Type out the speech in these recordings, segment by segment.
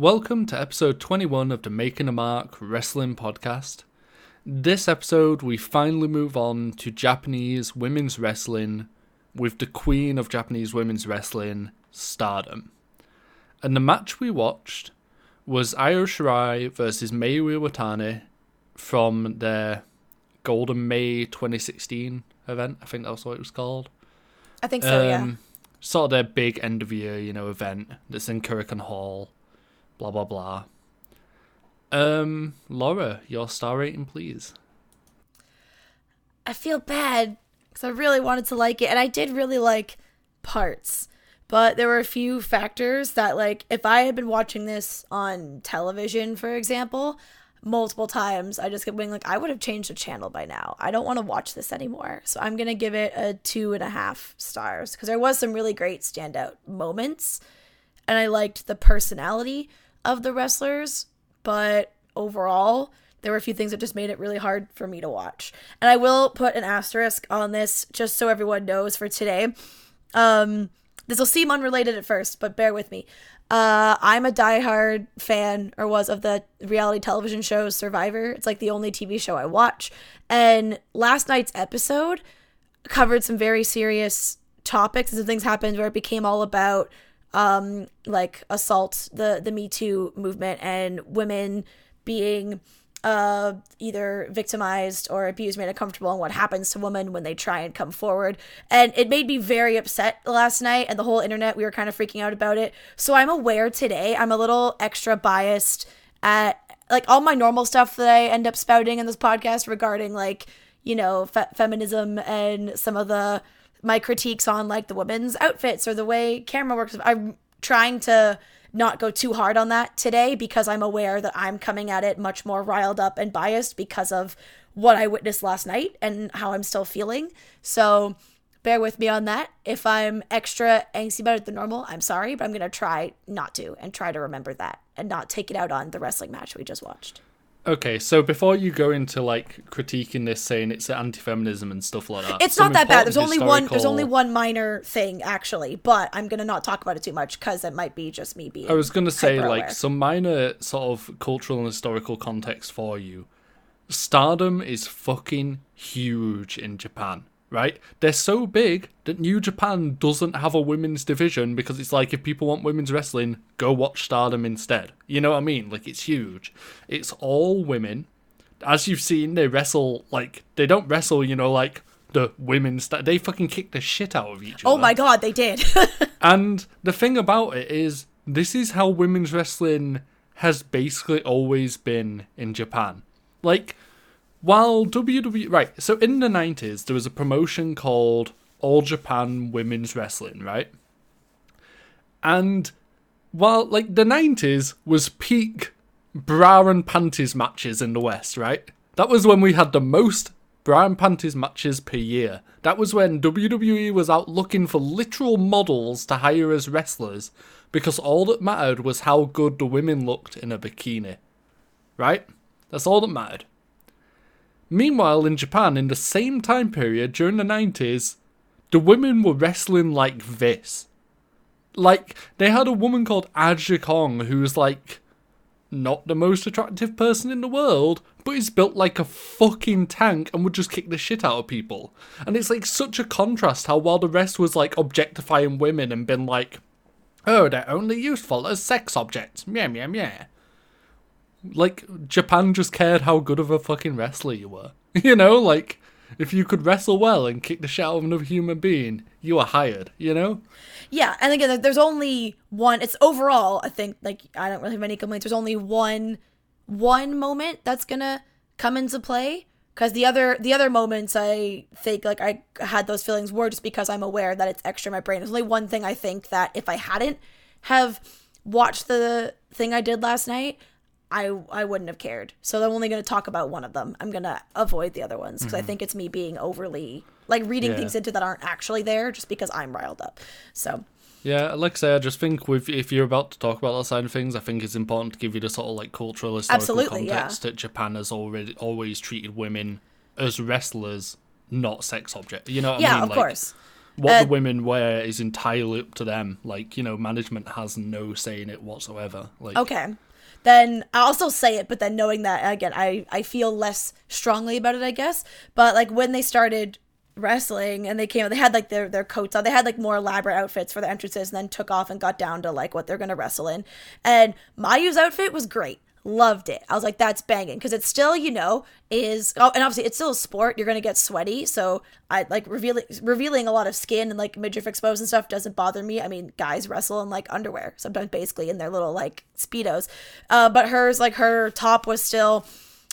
Welcome to episode 21 of the Making a Mark Wrestling Podcast. This episode, we finally move on to Japanese women's wrestling with the queen of Japanese women's wrestling, Stardom. And the match we watched was Io Shirai versus Mayu Iwatani from their Golden May 2016 event. I think that's what it was called. I think so, yeah. Um, Sort of their big end of year, you know, event that's in Korakuen Hall. Blah blah blah. Um, Laura, your star rating, please. I feel bad because I really wanted to like it, and I did really like parts. But there were a few factors that, like, if I had been watching this on television, for example, multiple times, I just kept being like, I would have changed the channel by now. I don't want to watch this anymore. So I'm to give it a two and a half stars because there was some really great standout moments. And I liked the personality of the wrestlers. But overall, there were a few things that just made it really hard for me to watch. And I will put an asterisk on this just so everyone knows for today. Um, this will seem unrelated at first, but bear with me. Uh, I'm a diehard fan, or was, of the reality television show Survivor. It's like the only TV show I watch. And last night's episode covered some very serious topics and some things happened where it became all about um, like assault, the the Me Too movement, and women being uh, either victimized or abused, made uncomfortable, and what happens to women when they try and come forward. And it made me very upset last night, and the whole internet, we were kind of freaking out about it. So I'm aware today, I'm a little extra biased at like all my normal stuff that I end up spouting in this podcast regarding like, you know, fe- feminism and some of the my critiques on like the women's outfits or the way camera works. I'm trying to not go too hard on that today because I'm aware that I'm coming at it much more riled up and biased because of what I witnessed last night and how I'm still feeling. So bear with me on that. If I'm extra angsty about it than normal, I'm sorry, but I'm going to try not to and try to remember that and not take it out on the wrestling match we just watched. Okay, so before you go into like critiquing this, saying it's anti-feminism and stuff like that, It's not that bad. There's only one. There's only one minor thing actually, but I'm gonna not talk about it too much because it might be just me being. I was gonna say hyper like some minor sort of cultural and historical context for you. Stardom is fucking huge in Japan, right? They're so big that New Japan doesn't have a women's division because it's like if people want women's wrestling, go watch Stardom instead. You know what I mean? Like it's huge. It's all women. As you've seen, they wrestle like they don't wrestle, you know, like the women's sta- they fucking kick the shit out of each oh other. Oh my god, they did. And the thing about it is, this is how women's wrestling has basically always been in Japan. Like, while WWE. Right, so in the 90s, there was a promotion called All Japan Women's Wrestling, right? And while, like, the 90s was peak bra and panties matches in the West, right? That was when we had the most bra and panties matches per year. That was when WWE was out looking for literal models to hire as wrestlers because all that mattered was how good the women looked in a bikini. Right? That's all that mattered. Meanwhile, in Japan, in the same time period during the 90s, the women were wrestling like this. Like, they had a woman called Aja Kong who was like not the most attractive person in the world, but is built like a fucking tank and would just kick the shit out of people. And it's like such a contrast how while the rest was like objectifying women and been like, oh, they're only useful as sex objects. Meow, meow, meow. Like, Japan just cared how good of a fucking wrestler you were. you know, like, if you could wrestle well and kick the shit out of another human being, you were hired, you know? yeah, and again, there's only one. It's overall, I think. Like, I don't really have any complaints. There's only one, one moment that's gonna come into play. Because the other, the other moments, I think like I had those feelings were just because I'm aware that it's extra in my brain. There's only one thing I think that if I hadn't have watched the thing I did last night, I I wouldn't have cared. So I'm only going to talk about one of them. I'm going to avoid the other ones because I mm-hmm. think it's me being overly like reading Yeah. things into that aren't actually there just because I'm riled up. So Yeah, like I say, I just think with if you're about to talk about that side of things, I think it's important to give you the sort of like cultural historical Absolutely, yeah. context that Japan has already always treated women as wrestlers, not sex objects. You know what I mean? yeah, of Like, course. What Uh, the women wear is entirely up to them. Like you know, management has no say in it whatsoever. Like Okay. Then I also say it, but then knowing that again, I I feel less strongly about it, I guess. But like when they started wrestling and they came, they had like their their coats on. They had like more elaborate outfits for the entrances, and then took off and got down to like what they're gonna wrestle in. And Mayu's outfit was great. Loved it. I was like, that's banging because it's still, you know, is oh, and obviously it's still a sport. You're gonna get sweaty, so I like revealing revealing a lot of skin and like midriff exposed and stuff doesn't bother me. I mean, guys wrestle in like underwear sometimes, basically in their little like speedos. Uh, but hers, like her top was still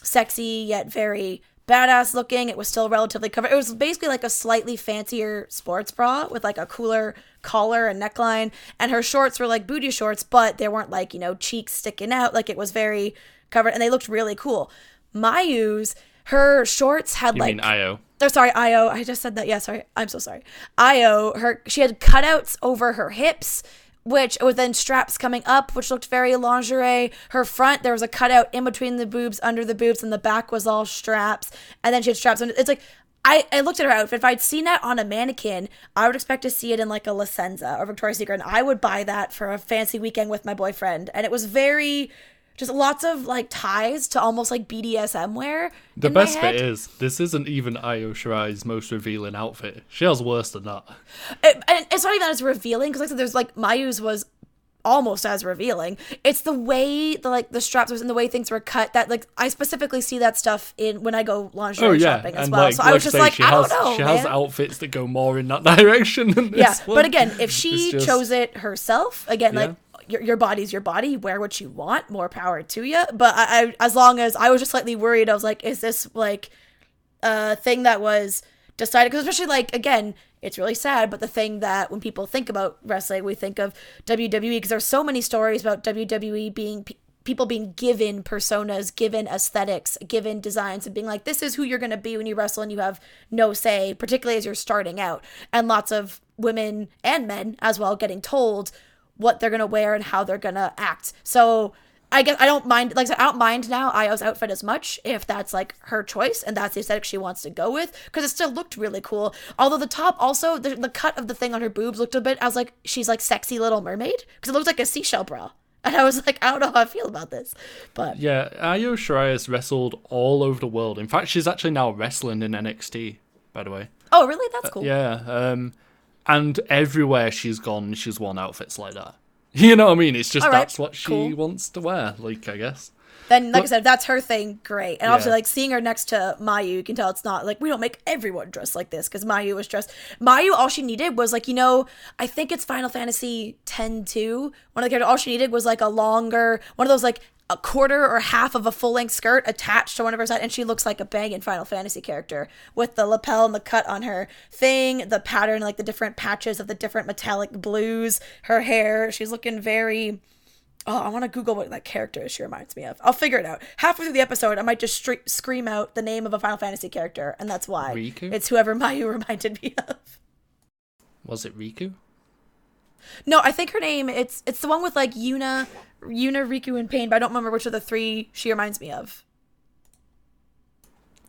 sexy yet very badass looking. It was still relatively covered. It was basically like a slightly fancier sports bra with like a cooler collar and neckline. And her shorts were like booty shorts, but they weren't like, you know, cheeks sticking out. Like it was very covered and they looked really cool. Mayu's, her shorts had you like mean Io? Oh, sorry, Io. I just said that. Yeah, sorry. I'm so sorry. Io, her she had cutouts over her hips, which with then straps coming up, which looked very lingerie. Her front there was a cutout in between the boobs, under the boobs, and the back was all straps. And then she had straps under. It's like I, I looked at her outfit. If I'd seen that on a mannequin, I would expect to see it in like a La Senza or Victoria's Secret, and I would buy that for a fancy weekend with my boyfriend. And it was very. Just lots of like ties to almost like BDSM wear. The best bit is this isn't even Io Shirai's most revealing outfit. She has worse than that. it, and it's not even as revealing because like I said, there's like Mayu's was almost as revealing. It's the way the like the straps was and the way things were cut that like I specifically see that stuff in when I go lingerie Oh yeah, shopping as and well. like, so I was just like, I has, don't know, She man. has outfits that go more in that direction than this yeah, one. but again, if she just- chose it herself, again, Yeah. like your, your body's your body, wear what you want, more power to you. But I, I, as long as I was just slightly worried, I was like, is this like a thing that was decided? Because especially like again, it's really sad. But the thing that when people think about wrestling, we think of WWE because there's so many stories about WWE being. pe- People being given personas, given aesthetics, given designs, and being like, this is who you're going to be when you wrestle and you have no say, particularly as you're starting out. And lots of women and men as well getting told what they're gonna wear and how they're gonna act. So I guess I don't mind like I said, I don't mind now Io's outfit as much if that's like her choice and that's the aesthetic she wants to go with because it still looked really cool. Although the top also the, the cut of the thing on her boobs looked a bit. I was like she's like sexy little mermaid because it looks like a seashell bra. And I was like, I don't know how I feel about this, but Yeah, Io Shirai has wrestled all over the world. In fact, she's actually now wrestling in NXT, by the way. oh really? That's cool. Yeah, um, and everywhere she's gone, she's worn outfits like that. You know what I mean? It's just All right, that's what she cool. wants to wear. Like, I guess. Then, like I said, if that's her thing. Great, and obviously, like seeing her next to Mayu, you can tell it's not like we don't make everyone dress like this because Mayu was dressed. Mayu, all she needed was like you know, I think it's Final Fantasy X two. One of the characters, all she needed was like a longer one of those like a quarter or half of a full length skirt attached to one of her side, and she looks like a banging Final Fantasy character with the lapel and the cut on her thing, the pattern, like the different patches of the different metallic blues, her hair. She's looking very. Oh, I want to Google what that character is she reminds me of. I'll figure it out. Halfway through the episode, I might just stre- scream out the name of a Final Fantasy character, and that's why. Rikku? It's whoever Mayu reminded me of. Was it Rikku? No, I think her name it's it's the one with like Yuna, Yuna, Rikku, and Paine, but I don't remember which of the three she reminds me of.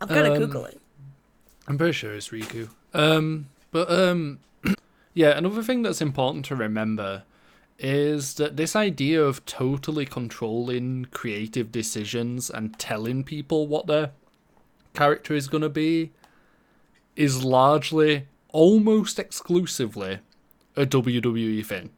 I'm gonna Um, Google it. I'm pretty sure it's Rikku. Um, but um, yeah, another thing that's important to remember is that this idea of totally controlling creative decisions and telling people what their character is going to be is largely, almost exclusively, a WWE thing.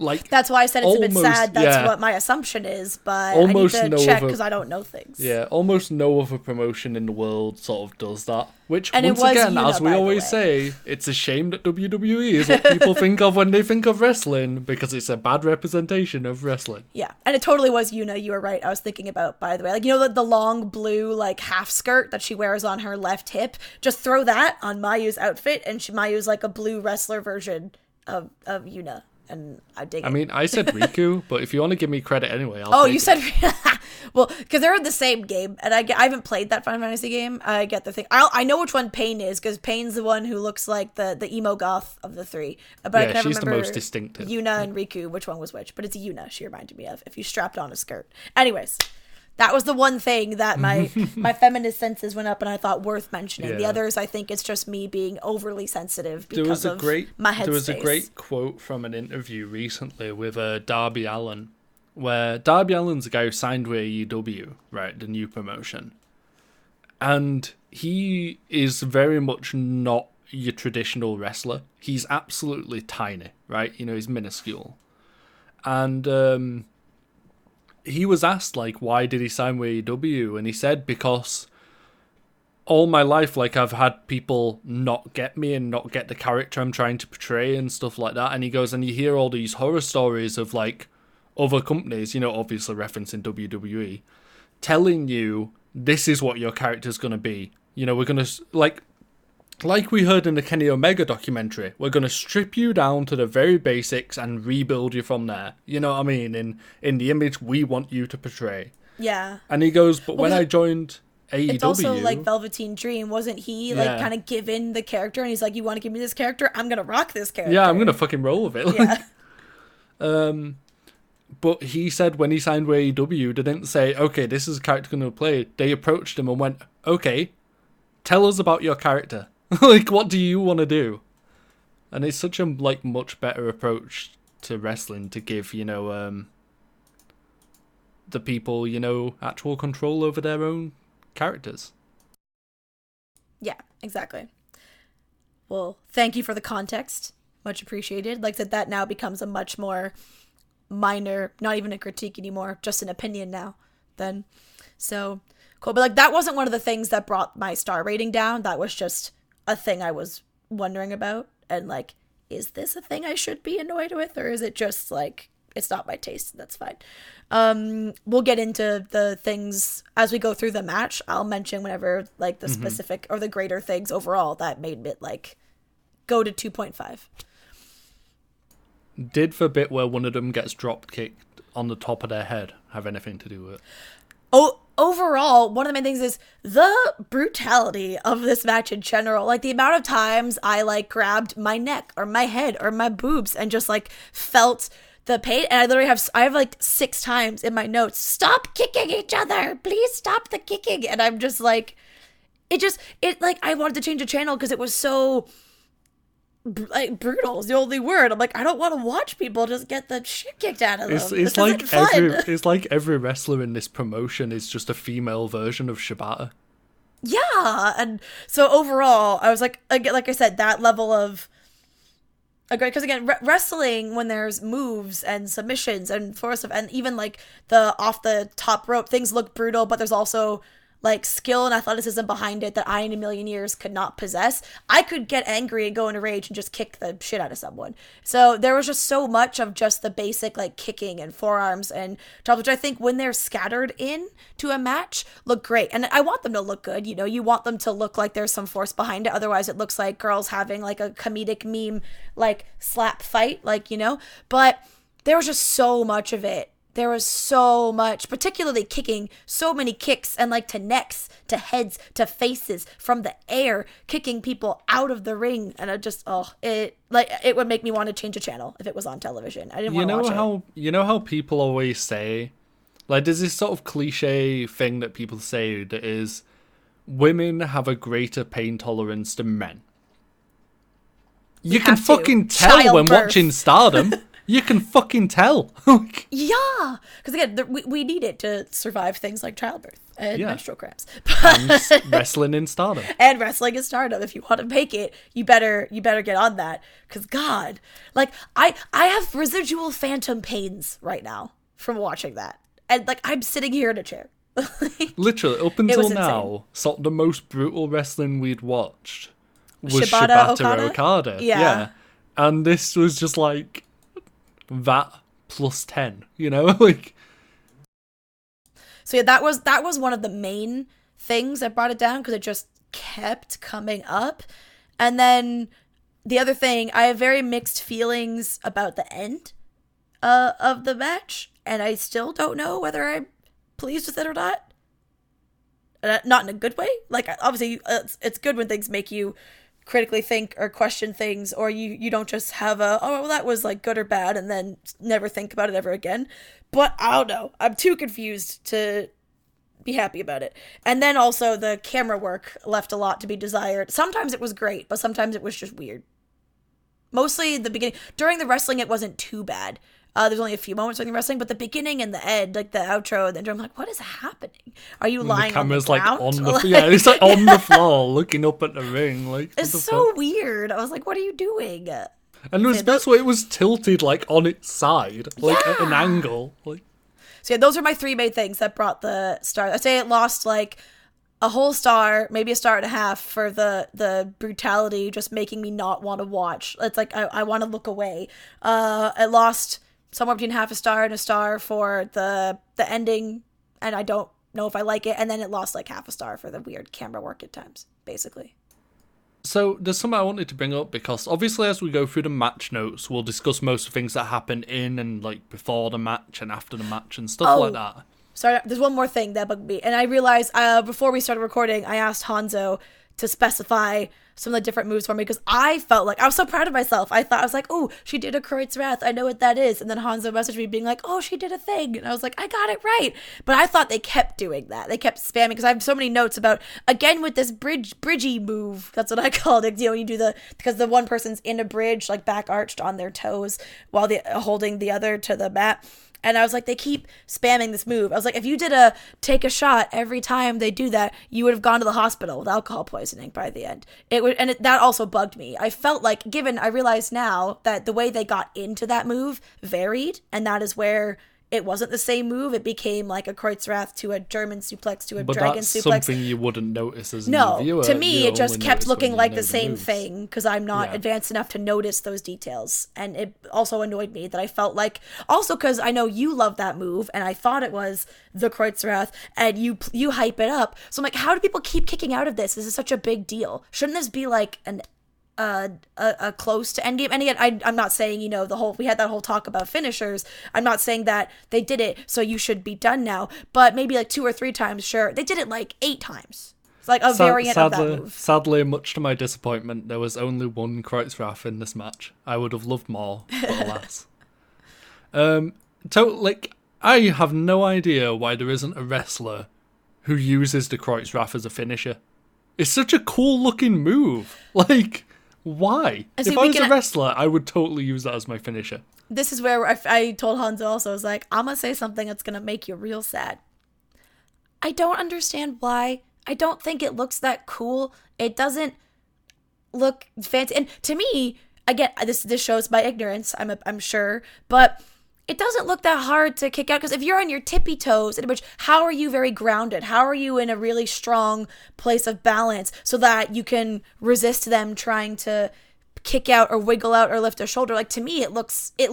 Like, That's why I said it's a bit sad. That's yeah. what my assumption is, but Almost I need no to check because I don't know things. Yeah, almost no other promotion in the world sort of does that. Which, And once again, as we always say, it's a shame that WWE is what people think of when they think of wrestling because it's a bad representation of wrestling. Yeah, and it totally was Yuna. You were right. I was thinking about, by the way, like you know the, the long blue like half skirt that she wears on her left hip. Just throw that on Mayu's outfit, and she, Mayu's like a blue wrestler version of of Yuna, and I dig I it. mean, I said Rikku, but if you want to give me credit anyway, I'll oh, you it. said well because they're in the same game, and I, I haven't played that Final Fantasy game. I get the thing. I I know which one Paine is because Paine's the one who looks like the the emo goth of the three. But I Yeah, can never she's the most distinctive. Yuna and Rikku, which one was which? But it's Yuna. She reminded me of if you strapped on a skirt. Anyways. That was the one thing that my my feminist senses went up and I thought worth mentioning. The Yeah. others, I think, it's just me being overly sensitive because there was a of great my headspace. there was a great quote from an interview recently with uh, Darby Allin, where Darby Allin's a guy who signed with AEW, right, the new promotion, and he is very much not your traditional wrestler. He's absolutely tiny, right? You know, he's minuscule, and um, he was asked like, why did he sign with AEW, and he said because all my life like I've had people not get me and not get the character I'm trying to portray and stuff like that. And he goes and you hear all these horror stories of like other companies you know obviously referencing WWE telling you this is what your character's going to be. You know we're going to like like we heard in the Kenny Omega documentary we're going to strip you down to the very basics and rebuild you from there you know what I mean in in the image we want you to portray Yeah. and he goes but when I joined AEW It's also like Velveteen Dream, wasn't he? Like Yeah. kind of given the character, and he's like, "You want to give me this character? I'm gonna rock this character." Yeah, I'm gonna fucking roll with it. Like, Yeah. um, but he said when he signed with AEW, they didn't say, "Okay, this is a character going to play." They approached him and went, "Okay, tell us about your character. like, what do you want to do?" And it's such a like much better approach to wrestling to give you know um the people you know actual control over their own characters. Yeah, exactly. Well, thank you for the context. Much appreciated. Like that, that now becomes a much more minor, not even a critique anymore, just an opinion now. Then, so cool. But like that wasn't one of the things that brought my star rating down. That was just a thing I was wondering about, and like, is this a thing I should be annoyed with, or is it just like it's not my taste? That's fine. Um, we'll get into the things as we go through the match. I'll mention whenever like the specific or the greater things overall that made it like go to two point five. Did the bit where one of them gets drop kicked on the top of their head have anything to do with it? Oh, overall, one of the main things is the brutality of this match in general. Like the amount of times I like grabbed my neck or my head or my boobs and just like felt the pain. And I literally have I have like six times in my notes, stop kicking each other. Please stop the kicking. And I'm just like it just it like I wanted to change the channel because it was so like brutal is the only word. I'm like, I don't want to watch people just get the shit kicked out of them. It's it's like every it's like every wrestler in this promotion is just a female version of Shibata. yeah and so overall i was like again like i said that level of great because again re- wrestling when there's moves and submissions and force of and even like the off the top rope things look brutal but there's also like skill and athleticism behind it that i in a million years could not possess i could get angry and go into rage and just kick the shit out of someone. So there was just so much of just the basic like kicking and forearms and chops which i think when they're scattered in to a match look great. And i want them to look good you know? You want them to look like there's some force behind it. Otherwise it looks like girls having like a comedic meme like slap fight like you know? But there was just so much of it there was so much, particularly kicking, so many kicks and like to necks, to heads, to faces from the air, kicking people out of the ring. And I just, oh, it like it would make me want to change a channel if it was on television. I didn't You want to know watch how you know how people always say like there's this sort of cliche thing that people say that is women have a greater pain tolerance than men. You can have to. fucking tell when watching Stardom. you can fucking tell. Yeah, because again, th- we, we need it to survive things like childbirth and Yeah. menstrual cramps. and wrestling in Stardom. and wrestling is stardom if you want to make it you better you better get on that because god like i i have residual phantom pains right now from watching that and like i'm sitting here in a chair Literally, up until now, sort of the most brutal wrestling we'd watched was Shibata Shibata, Okada? Okada. Yeah. And this was just like that plus 10, you know? like, so yeah that was that was one of the main things that brought it down because it just kept coming up and then the other thing i have very mixed feelings about the end uh, of the match and i still don't know whether i'm pleased with it or not uh, not in a good way. Like obviously, it's, it's good when things make you critically think or question things, or you you don't just have a oh well that was like good or bad, and then never think about it ever again. But I don't know. I'm too confused to be happy about it. And then also the camera work left a lot to be desired. Sometimes it was great, but sometimes it was just weird. Mostly the beginning. During the wrestling, it wasn't too bad. Uh, there's only a few moments during the wrestling, but the beginning and the end, like the outro, and the intro, I'm like, what is happening? Are you lying the camera's on the like on the Like- yeah, it's like on the floor, looking up at the ring. Like It's so fuck? weird. I was like, what are you doing? And there was bits where it was tilted like on its side, like at an angle. Like So yeah, those are my three main things that brought the star. I say it lost like a whole star, maybe a star and a half for the the brutality, just making me not want to watch. It's like I, I want to look away. Uh, it lost somewhere between half a star and a star for the the ending, and I don't know if I like it. And then it lost like half a star for the weird camera work at times, basically. So there's something I wanted to bring up because obviously as we go through the match notes, we'll discuss most of the things that happen in and like before the match and after the match and stuff Oh. like that. Sorry, there's one more thing that bugged me, and I realized uh, before we started recording, I asked Hanzo to specify some of the different moves for me because I felt like I was so proud of myself. I thought I was like, "Oh, she did a Kreutz Wrath. I know what that is." And then Hanzo messaged me being like, "Oh, she did a thing," and I was like, "I got it right." But I thought they kept doing that. They kept spamming because I have so many notes about again with this bridge bridgey move. That's what I called it. You know, you do the because the one person's in a bridge, like back arched on their toes, while the holding the other to the mat. And I was like, they keep spamming this move. I was like, if you did a take a shot every time they do that, you would have gone to the hospital with alcohol poisoning by the end. It would, and it, that also bugged me. I felt like, given I realize now that the way they got into that move varied, and that is where it wasn't the same move. It became like a Kreuzrath to a German suplex to a But dragon that's suplex. something you wouldn't notice as a No, viewer. to me, it just kept looking like the same moves. thing because I'm not Yeah. advanced enough to notice those details. And it also annoyed me that I felt like, also because I know you love that move, and I thought it was the Kreuzrath, and you you hype it up. So I'm like, how do people keep kicking out of this? This is such a big deal. Shouldn't this be like an uh, a, a close to endgame. And again, I, I'm not saying you know the whole. We had that whole talk about finishers. I'm not saying that they did it, so you should be done now. But maybe like two or three times, sure. They did it like eight times. It's like a Sa- variant sadly, of that move. sadly, much to my disappointment, there was only one Kreutzraff in this match. I would have loved more, but alas. Um, to, like, I have no idea why there isn't a wrestler who uses the Kreutzraff as a finisher. It's such a cool looking move. Like, why? See, if I was a wrestler, I would totally use that as my finisher. This is where I, I told Hanzo also, I was like, I'm gonna say something that's gonna make you real sad. I don't understand why. I don't think it looks that cool. It doesn't look fancy. And to me, again, this this shows my ignorance. I'm a, I'm sure, but it doesn't look that hard to kick out because if you're on your tippy toes, which how are you very grounded? How are you in a really strong place of balance so that you can resist them trying to kick out or wiggle out or lift a shoulder? Like to me, it looks it.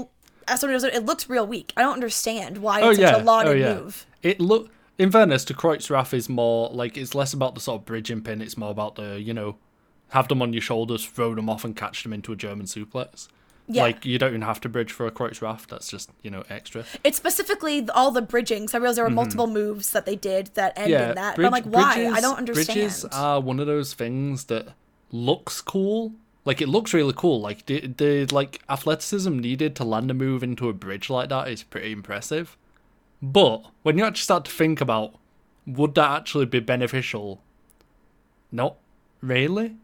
As someone knows, it looks real weak. I don't understand why it's oh such yeah, a lauded oh yeah. move. It look in fairness to Kreutzraff is more like it's less about the sort of bridging pin. It's more about the you know have them on your shoulders, throw them off, and catch them into a German suplex. Yeah. Like you don't even have to bridge for a Kreutzraff. That's just you know extra. It's specifically all the bridging. So I realized there were multiple moves that they did that end Mm-hmm. yeah, in that. bridge- but I'm like, why? I bridges- don't understand. Bridges are one of those things that looks cool. Like it looks really cool. Like the, the like athleticism needed to land a move into a bridge like that is pretty impressive. But when you actually start to think about would that actually be beneficial? Not really.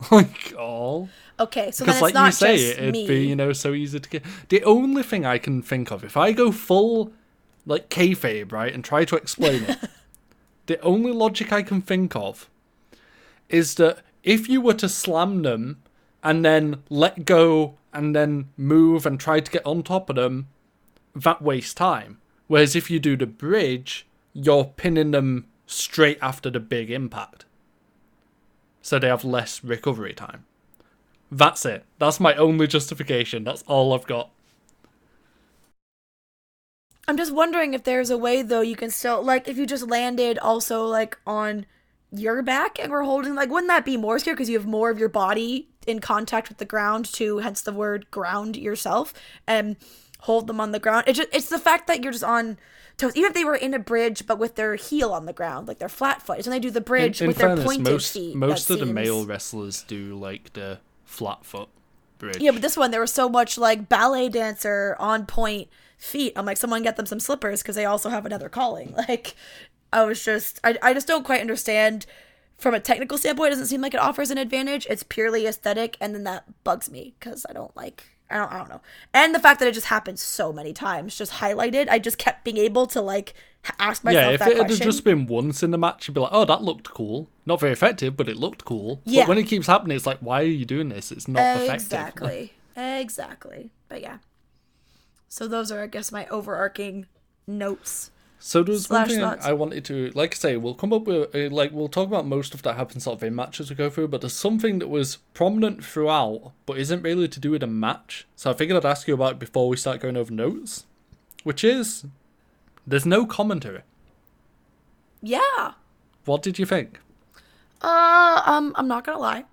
like all okay, so then because like not you say, just it'd me. be you know so easy to get. The only thing I can think of, if I go full like kayfabe right and try to explain it, the only logic I can think of is that if you were to slam them and then let go and then move and try to get on top of them, that wastes time. Whereas if you do the bridge, you're pinning them straight after the big impact. So they have less recovery time. That's it. That's my only justification. That's all I've got. I'm just wondering if there's a way though you can still like if you just landed also like on your back and we're holding like wouldn't that be more scary because you have more of your body in contact with the ground to hence the word ground yourself and hold them on the ground. Just it's the fact that you're just on toes. Even if they were in a bridge but with their heel on the ground, like they're flat foot. It's when they do the bridge in with their fairness, pointed most feet. most of the male wrestlers do like the flat foot bridge. Yeah, but this one there was so much like ballet dancer on point feet. I'm like, someone get them some slippers because they also have another calling. Like, I was just I I just don't quite understand from a technical standpoint. It doesn't seem like it offers an advantage. It's purely aesthetic, and then that bugs me because I don't like. I don't, I don't know. And the fact that it just happened so many times, just highlighted, I just kept being able to like ask myself Yeah, if that it had just been once in the match, you'd be like, "Oh, that looked cool." Not very effective, but it looked cool. Yeah. But when it keeps happening, it's like, "Why are you doing this? It's not effective." exactly, exactly. But yeah. So those are, I guess, my overarching notes. So there's one thing. I wanted to, like I say, we'll come up with, uh, like, we'll talk about most of that happens sort of in matches we go through, but there's something that was prominent throughout, but isn't really to do with a match. So I figured I'd ask you about it before we start going over notes, which is there's no commentary. Yeah. What did you think? Uh, um, I'm not gonna lie,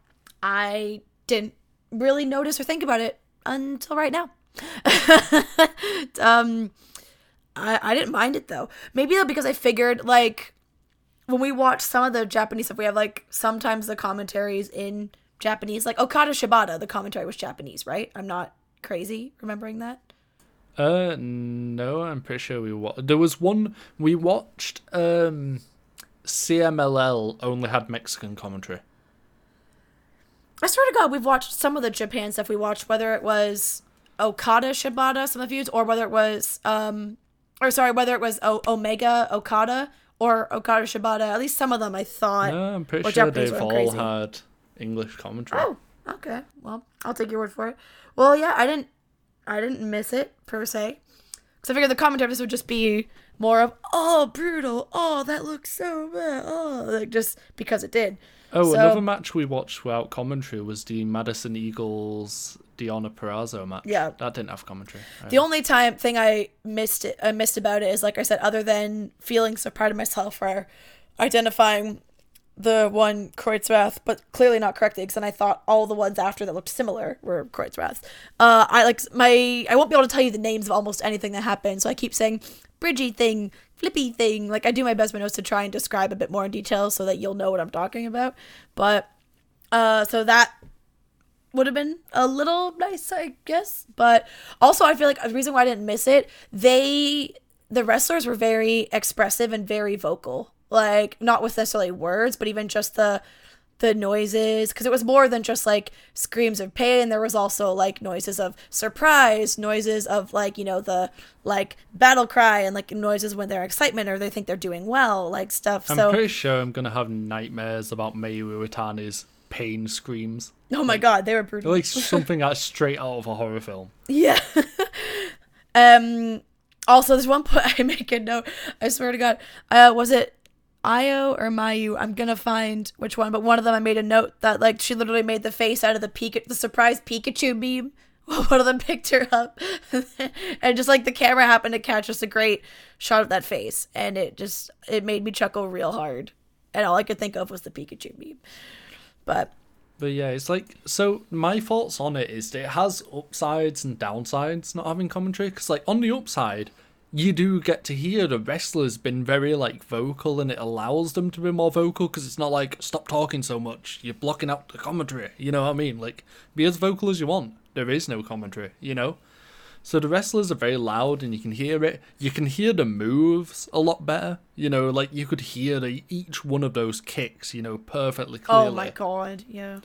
I didn't really notice or think about it until right now. um, I I didn't mind it though. Maybe because I figured like when we watch some of the Japanese stuff, we have like sometimes the commentaries in Japanese, like Okada Shibata. The commentary was Japanese, right? I'm not crazy remembering that. Uh, no, I'm pretty sure we wa- there was one we watched. Um, CMLL only had Mexican commentary. I swear to God, we've watched some of the Japan stuff we watched, whether it was Okada Shibata, some of the feuds, or whether it was, um, or sorry, whether it was o- Omega Okada or Okada Shibata. At least some of them I thought. No, I'm pretty sure they've all crazy. had English commentary. Oh, okay. Well, I'll take your word for it. Well, yeah, I didn't, I didn't miss it per se, because I figured the commentary this would just be more of oh brutal, oh that looks so bad, oh like just because it did. Oh, So- another match we watched without commentary was the Madison Eagles Diana Perazzo match. Yeah. that didn't have commentary. The only time thing I missed it, I missed about it is like I said, other than feeling so proud of myself for identifying the one Kreutzrath, but clearly not correctly, because then I thought all the ones after that looked similar were Kreutzrath. Uh, I like my I won't be able to tell you the names of almost anything that happened, so I keep saying Bridgie thing, Flippy thing. Like I do my best my notes to try and describe a bit more in detail so that you'll know what I'm talking about. But uh, so that would have been a little nice, I guess. But also, I feel like the reason why I didn't miss it, they, the wrestlers were very expressive and very vocal. Like, not with necessarily words, but even just the, the noises. Because it was more than just like screams of pain. There was also like noises of surprise, noises of like, you know, the like battle cry and like noises when they're excitement or they think they're doing well, like stuff. I'm so, pretty sure I'm gonna have nightmares about Mayu Iwatani's pain screams. oh my God, they were brutal. Like something that's straight out of a horror film. Yeah. um. Also, there's one point I make a note. I swear to God. Uh, was it Io or Mayu? I'm gonna find which one, but one of them I made a note that like she literally made the face out of the Pika- the surprise Pikachu meme. One of them picked her up, and just like the camera happened to catch just a great shot of that face, and it just it made me chuckle real hard. And all I could think of was the Pikachu meme. But But yeah, it's like so. My thoughts on it is it has upsides and downsides not having commentary. Because like on the upside, you do get to hear the wrestlers been very like vocal, and it allows them to be more vocal. Because it's not like stop talking so much. You're blocking out the commentary. You know what I mean? Like be as vocal as you want. There is no commentary. You know. So the wrestlers are very loud, and you can hear it. You can hear the moves a lot better. You know, like you could hear the, each one of those kicks. You know, perfectly clearly. oh my god, yeah.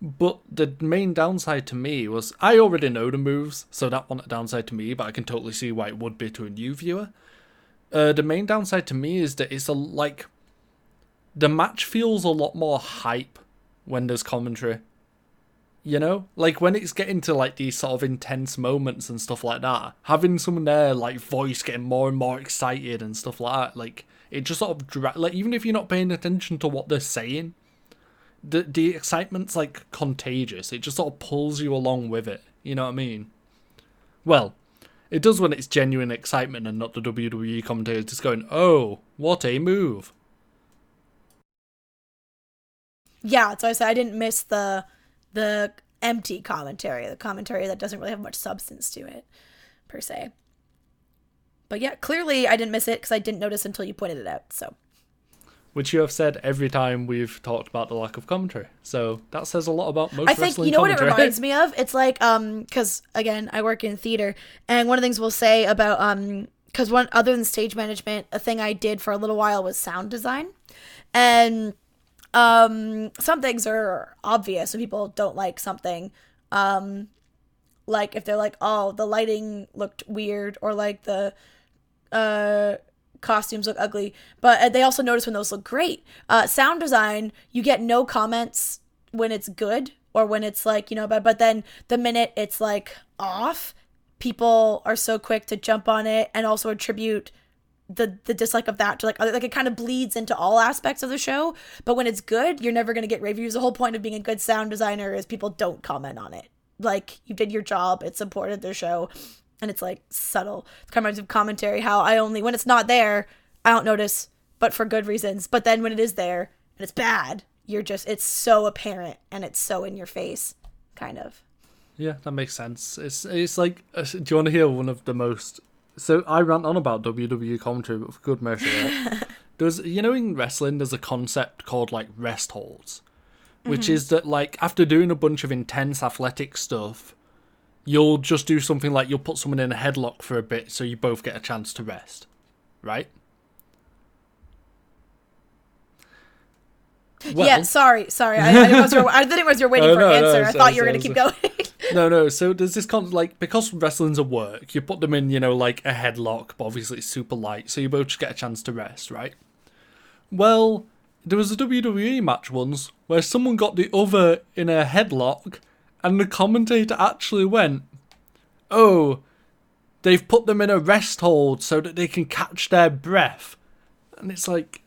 But the main downside to me was I already know the moves, so that wasn't a downside to me, but I can totally see why it would be to a new viewer. Uh, the main downside to me is that it's a like the match feels a lot more hype when there's commentary. You know, like when it's getting to like these sort of intense moments and stuff like that, having someone there like voice getting more and more excited and stuff like that, like it just sort of dra- like even if you're not paying attention to what they're saying, the the excitement's like contagious. It just sort of pulls you along with it. You know what I mean? Well, it does when it's genuine excitement and not the WWE commentators just going, "Oh, what a move!" yeah so i said i didn't miss the the empty commentary the commentary that doesn't really have much substance to it per se. But yeah clearly i didn't miss it because i didn't notice until you pointed it out so. Which you have said every time we've talked about the lack of commentary. So that says a lot about most i think you know what it reminds me of? It's like um because again i work in theater and one of the things we'll say about um because one other than stage management, a thing I did for a little while was sound design, and um, some things are obvious when people don't like something. Um, like if they're like, oh, the lighting looked weird, or like the uh costumes look ugly, but uh, they also notice when those look great. Uh, sound design, you get no comments when it's good or when it's like you know, but but then the minute it's like off, people are so quick to jump on it and also attribute the the dislike of that to like like it kind of bleeds into all aspects of the show. But when it's good, you're never gonna get reviews. The whole point of being a good sound designer is people don't comment on it. Like you did your job, it supported the show and it's like subtle It's kind of like commentary how i only when it's not there i don't notice but for good reasons but then when it is there and it's bad you're just it's so apparent and it's so in your face kind of Yeah, that makes sense. It's it's like, uh, do you want to hear one of the most? So I rant on about WWE commentary, but for good measure. Right? there's you know in wrestling there's a concept called like rest holds, which mm-hmm. is that like after doing a bunch of intense athletic stuff, you'll just do something like you'll put someone in a headlock for a bit so you both get a chance to rest, right? Yeah sorry sorry i, I didn't realize you were, I didn't realize you were waiting Oh, for no, an no, answer i so- thought you were going to keep going No, no. So there's this con like because wrestling's a work, you put them in, you know, like a headlock, but obviously it's super light, so you both just get a chance to rest, right? Well, there was a WWE match once where someone got the other in a headlock, and the commentator actually went, "Oh, they've put them in a rest hold so that they can catch their breath," and it's like.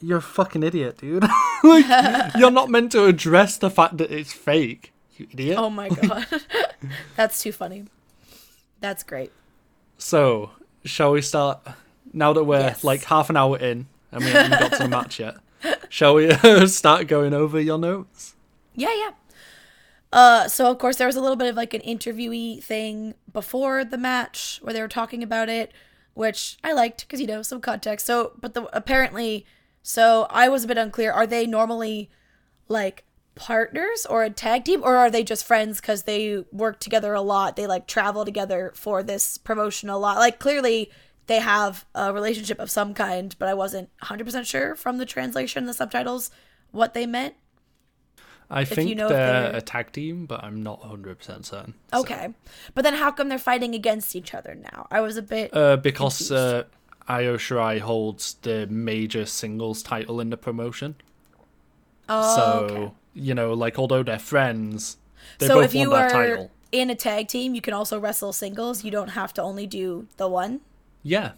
You're a fucking idiot, dude. like, you're not meant to address the fact that it's fake, you idiot. oh my god that's too funny that's great So, shall we start? Now that we're Yes. like half an hour in and we haven't got to the match yet, shall we uh, start going over your notes? Yeah, yeah. Uh, so of course there was a little bit of like an interviewee thing before the match where they were talking about it, which I liked because you know some context. So, but the apparently, so I was a bit unclear. Are they normally like partners or a tag team, or are they just friends because they work together a lot? They like travel together for this promotion a lot. Like clearly they have a relationship of some kind, but I wasn't 100% sure from the translation, the subtitles, what they meant. I think you know they're, they're- a tag team, but I'm not 100% certain. so- Okay. But then how come they're fighting against each other now? I was a bit Uh, because uh, Io Shirai holds the major singles title in the promotion. oh, so, okay. you know, like, although they're friends, they So both if you want that are title. in a tag team, you can also wrestle singles. You don't have to only do the one. Yeah.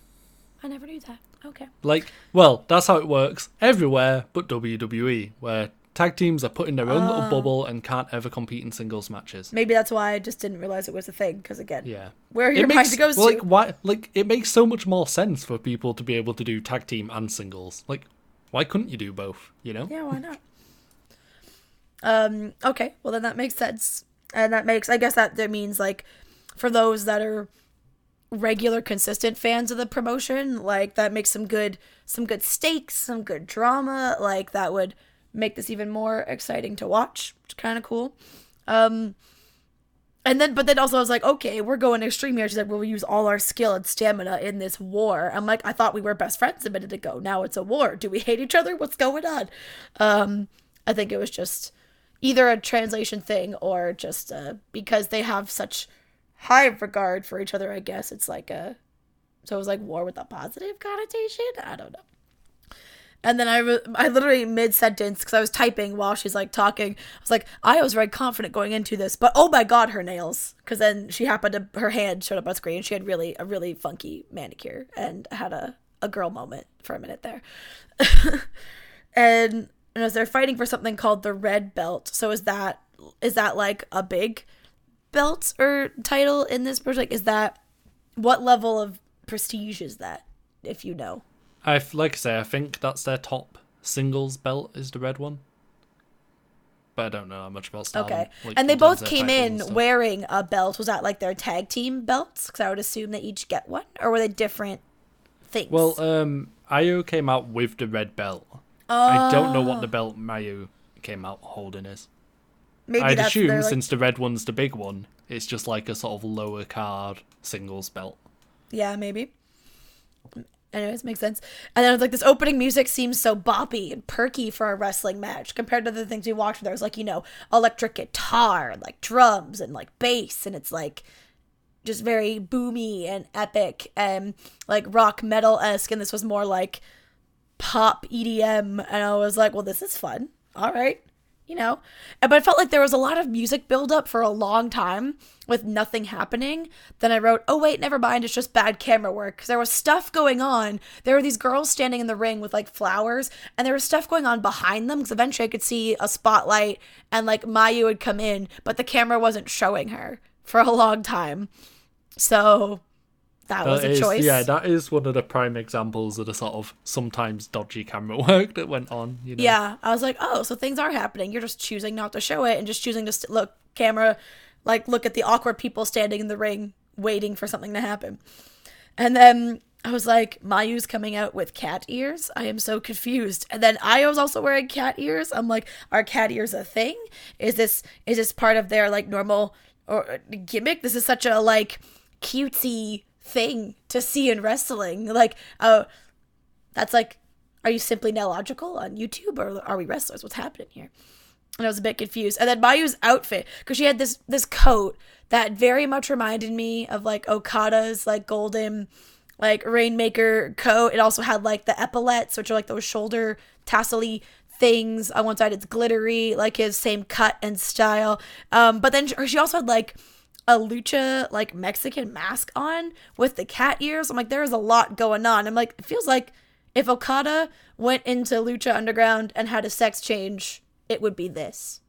I never knew that. Okay. Like, well, that's how it works everywhere but WWE, where tag teams are put in their own little Ah. bubble and can't ever compete in singles matches. Maybe that's why I just didn't realize it was a thing. Because again, Yeah. where your mind goes like to. why like it makes so much more sense for people to be able to do tag team and singles. Like why couldn't you do both, you know? Yeah, why not? Um. Okay. Well, then that makes sense, and that makes. I guess that that means like, for those that are regular, consistent fans of the promotion, like that makes some good, some good stakes, some good drama. Like that would make this even more exciting to watch. Which kind of cool. Um. And then, but then also, I was like, okay, we're going extreme here. She's like, we'll use all our skill and stamina in this war. I'm like, I thought we were best friends a minute ago. Now it's a war. Do we hate each other? What's going on? Um, I think it was just either a translation thing or just uh, because they have such high regard for each other. I guess it's like a, so it was like war with a positive connotation. I don't know. And then I, re- I literally mid sentence because I was typing while she's like talking. I was like, I was very confident going into this, but oh my god, her nails! Because then she happened to her hand showed up on screen. She had really a really funky manicure and had a a girl moment for a minute there. and and as they're fighting for something called the red belt. So is that is that like a big belt or title in this project? Is that what level of prestige is that? If you know. I like I say, I think that's their top singles belt is the red one. But I don't know how much about Stardom. Okay. like, and they both came in wearing a belt. Was that like their tag team belts? Because I would assume they each get one, or were they different things? Well, um, Io came out with the red belt. I don't know what the belt Mayu came out holding is. maybe I'd that's assume their, like, since the red one's the big one, it's just like a sort of lower card singles belt. yeah, maybe. Anyways, makes sense. And then it's like this opening music seems so boppy and perky for a wrestling match compared to the things we watched. There was like, you know, electric guitar and like drums and like bass. And it's like just very boomy and epic and like rock metal esque. And this was more like pop EDM. And I was like, well, this is fun. All right you know. But I felt like there was a lot of music buildup for a long time with nothing happening. Then I wrote, oh, wait, never mind. It's just bad camera work. Because there was stuff going on. There were these girls standing in the ring with like flowers, and there was stuff going on behind them. Because eventually I could see a spotlight, and like Mayu would come in, but the camera wasn't showing her for a long time. So that, was a is, choice. Yeah, that is one of the prime examples of the sort of sometimes dodgy camera work that went on. You know? Yeah, I was like, oh, so things are happening. You're just choosing not to show it and just choosing to st- look camera, like look at the awkward people standing in the ring waiting for something to happen. And then I was like, Mayu's coming out with cat ears. I am so confused. And then Ayo's also wearing cat ears. I'm like, are cat ears a thing? Is this is this part of their like normal or gimmick? This is such a like cutesy thing to see in wrestling. Like, oh, that's like, are you simply now logical on YouTube or are we wrestlers? What's happening here? And I was a bit confused. And then Mayu's outfit, because she had this this coat that very much reminded me of like Okada's like golden like rainmaker coat. It also had like the epaulets, which are like those shoulder tassely things. On one side, it's glittery, like his same cut and style. Um, but then she also had like a lucha like Mexican mask on with the cat ears. I'm like, there's a lot going on. I'm like, it feels like if Okada went into Lucha Underground and had a sex change, it would be this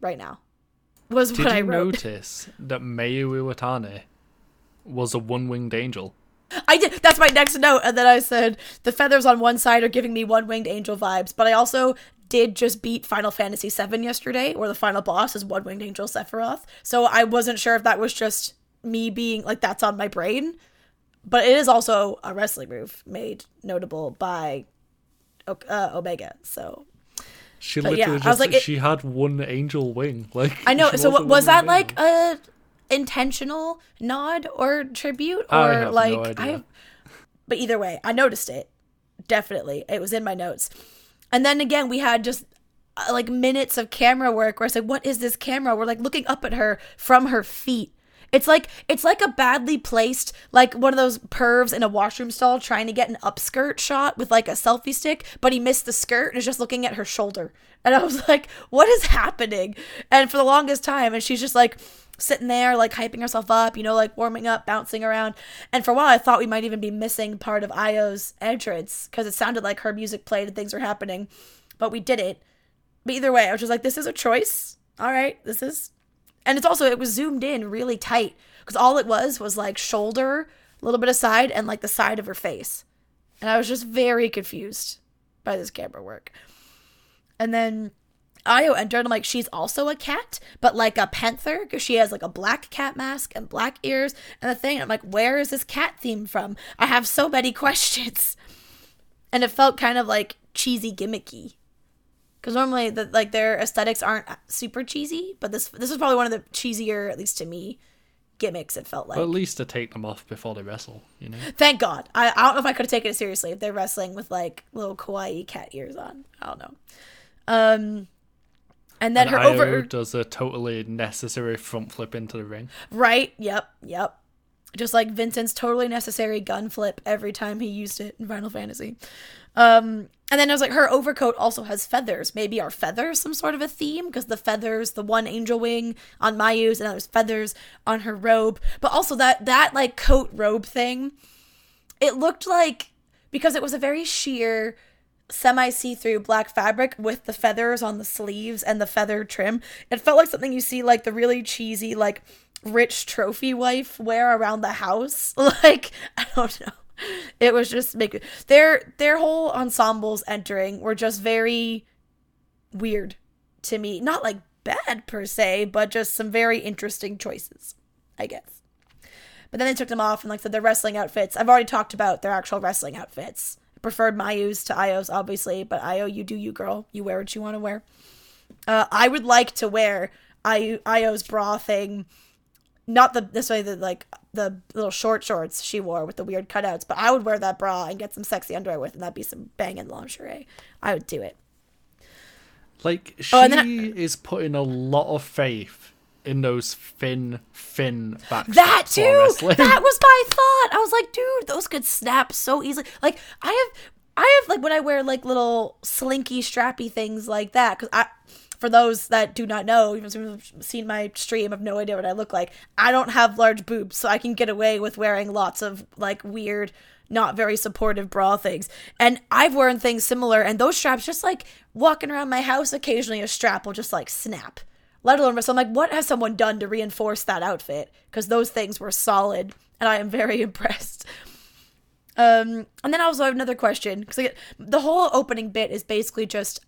right now. Was Did what I wrote. notice that Mayu Iwatani was a one-winged angel? I did. That's my next note. And then I said the feathers on one side are giving me one winged angel vibes, but I also did just beat Final Fantasy VII yesterday, where the final boss is one winged angel Sephiroth. So I wasn't sure if that was just me being like that's on my brain, but it is also a wrestling move made notable by uh, Omega. So She But literally yeah, I just was like, it- she had one angel wing. Like I know. So was what was that like a intentional nod or tribute or I have no like idea. but either way, I noticed it. Definitely. It was in my notes. And then again, we had just uh, like minutes of camera work where it's like what is this camera? We're like looking up at her from her feet. It's like it's like a badly placed like one of those pervs in a washroom stall trying to get an upskirt shot with like a selfie stick, but he missed the skirt and is just looking at her shoulder. And I was like, what is happening? And for the longest time, and she's just like sitting there, like hyping herself up, you know, like warming up, bouncing around. And for a while, I thought we might even be missing part of Io's entrance because it sounded like her music played and things were happening, but we did it. But either way, I was just like, this is a choice. All right, this is and it's also it was zoomed in really tight because all it was was like shoulder a little bit of side and like the side of her face and i was just very confused by this camera work and then Io entered. I'm like, she's also a cat, but like a panther because she has like a black cat mask and black ears and the thing. I'm like, where is this cat theme from? I have so many questions, and it felt kind of like cheesy, gimmicky because normally the, like their aesthetics aren't super cheesy but this this was probably one of the cheesier at least to me gimmicks it felt like But at least to take them off before they wrestle, you know. thank god I, I don't know if i could have taken it seriously if they're wrestling with like little kawaii cat ears on i don't know um and then And her Io over does a totally necessary front flip into the ring. right yep yep just like vincent's totally necessary gun flip every time he used it in final fantasy um and then I was like, her overcoat also has feathers. Maybe are feathers some sort of a theme? Because the feathers, the one angel wing on Mayu's, and there's feathers on her robe. But also that that like coat robe thing, it looked like because it was a very sheer, semi see-through black fabric with the feathers on the sleeves and the feather trim. It felt like something you see like the really cheesy like rich trophy wife wear around the house. Like I don't know. It was just make their their whole ensembles entering were just very weird to me. Not like bad per se but just some very interesting choices i guess. But then they took them off and like said their wrestling outfits. I've already talked about their actual wrestling outfits preferred mayu's to io's obviously but io you do you girl you wear what you want to wear uh, i would like to wear I- io's bra thing not the this way the like the little short shorts she wore with the weird cutouts, but I would wear that bra and get some sexy underwear with, and that'd be some banging lingerie. I would do it. Like she Oh, then is putting a lot of faith in those thin, thin back That too. That was my thought. I was like, dude, those could snap so easily. Like I have, I have like when I wear like little slinky, strappy things like that. Because I, for those that do not know, you've seen my stream, have no idea what I look like. I don't have large boobs, so I can get away with wearing lots of like weird. Not very supportive bra things. And I've worn things similar, and those straps, just like walking around my house, occasionally a strap will just like snap let alone so I'm like, what has someone done to reinforce that outfit? Because those things were solid, and I am very impressed. Um, and then I also have another question because the whole opening bit is basically just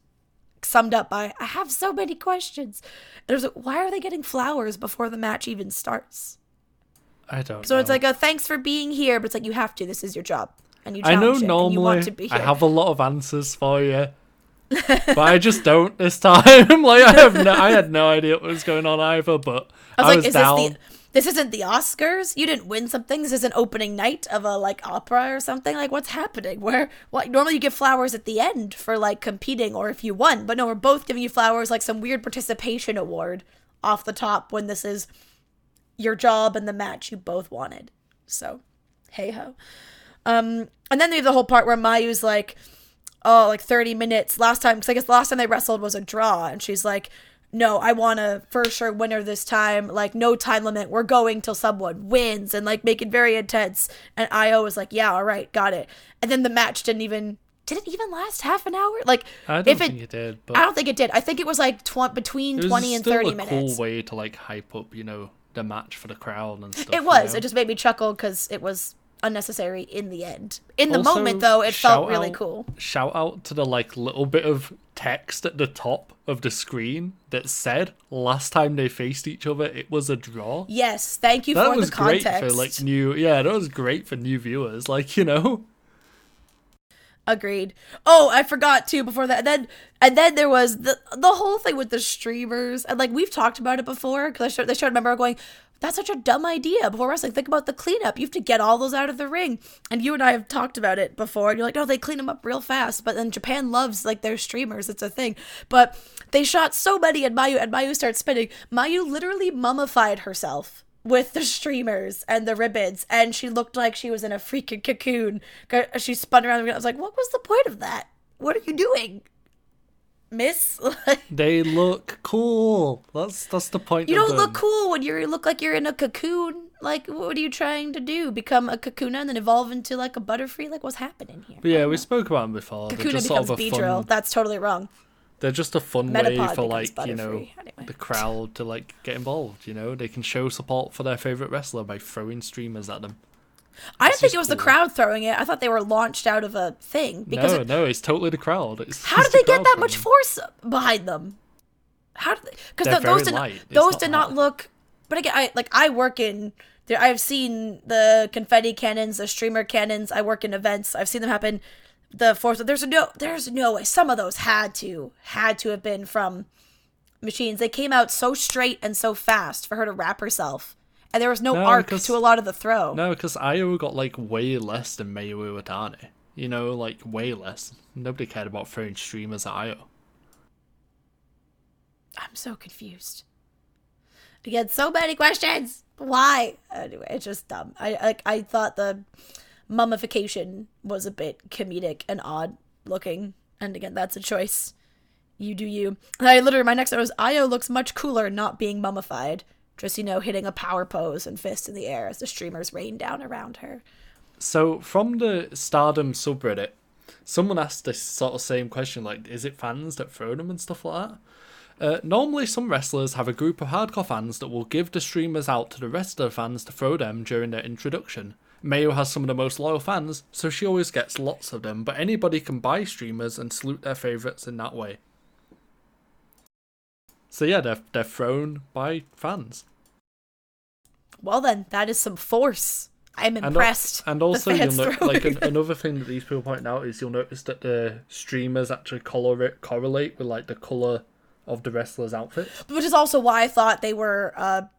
summed up by I have so many questions. There's like, why are they getting flowers before the match even starts? I don't. So know. it's like a thanks for being here, but it's like you have to. This is your job, and you I know and you want to be here. I have a lot of answers for you, but I just don't this time. like I have no, I had no idea what was going on either. But I was I like, was is down. this the this isn't the Oscars? You didn't win something. This isn't opening night of a like opera or something. Like what's happening? Where what normally you give flowers at the end for like competing or if you won, but no, we're both giving you flowers like some weird participation award off the top when this is your job and the match you both wanted. So, hey ho. Um, and then there's the whole part where Mayu's like, oh, like 30 minutes last time. Because I guess the last time they wrestled was a draw. And she's like, no, I want a for sure winner this time. Like, no time limit. We're going till someone wins and like make it very intense. And Io was like, yeah, all right, got it. And then the match didn't even. Did it even last half an hour? Like, I don't if think it, it did, but I don't think it did. I think it was like tw- between it 20 and still 30 a minutes. cool way to like hype up, you know, the match for the crowd and stuff. It you was. know? It just made me chuckle because it was unnecessary in the end. In the Also, moment, though, it felt really out- cool. Shout out to the like little bit of text at the top of the screen that said last time they faced each other it was a draw. Yes, thank you that for was the great context. for like new yeah, that was great for new viewers. Like, you know. Agreed. Oh, I forgot too before that. And then and then there was the the whole thing with the streamers, and like we've talked about it before because I showed, they showed a member going. That's such a dumb idea before wrestling. Think about the cleanup. You have to get all those out of the ring. And you and I have talked about it before. And you're like, no, they clean them up real fast. But then Japan loves like their streamers. It's a thing. But they shot so many and Mayu and Mayu starts spinning. Mayu literally mummified herself with the streamers and the ribbons, and she looked like she was in a freaking cocoon. She spun around. I was like, "What was the point of that? What are you doing, Miss? They look cool. That's that's the point. you don't look cool when you look like you're in a cocoon. Like, what are you trying to do? Become a cocoon and then evolve into like a butterfree? Like, what's happening here? But yeah, we spoke about them before. They're just sort becomes of a Beedrill. fun. That's totally wrong. They're just a fun way for like you know Anyway. the crowd to like get involved. You know, they can show support for their favorite wrestler by throwing streamers at them. I didn't think it was the crowd throwing it. I thought they were launched out of a thing because no, it, no, it's totally the crowd. It's How did just the they get that much force behind them? How did because They're those did light. Those not did not look. But again, I like I work in. There, I've seen the confetti cannons, the streamer cannons. I work in events. I've seen them happen. The force. There's no. There's no way. Some of those had to had to have been from machines. They came out so straight and so fast for her to wrap herself, and there was no, No, arc because- to a lot of the throw. No, because Io got like way less than Mayu Iwatani. You know, like way less. Nobody cared about throwing streamers at Io. I'm so confused. Again, so many questions. Why? Anyway, it's just dumb. I like. I thought the mummification was a bit comedic and odd looking, and again, that's a choice. You do you. I literally my next note was Io looks much cooler not being mummified. Just you know, hitting a power pose and fist in the air as the streamers rain down around her. So from the Stardom subreddit, someone asked this sort of same question, like, is it fans that throw them and stuff like that? Uh, normally, some wrestlers have a group of hardcore fans that will give the streamers out to the rest of the fans to throw them during their introduction. Mayu has some of the most loyal fans, so she always gets lots of them, but anybody can buy streamers and salute their favourites in that way. So yeah, they're, they're thrown by fans. Well then, that is some force. I'm And, al- impressed. and The also, you'll like an, another thing that these people point out is you'll notice that the streamers actually color it correlate with like the color of the wrestler's outfit. which is also why I thought they were a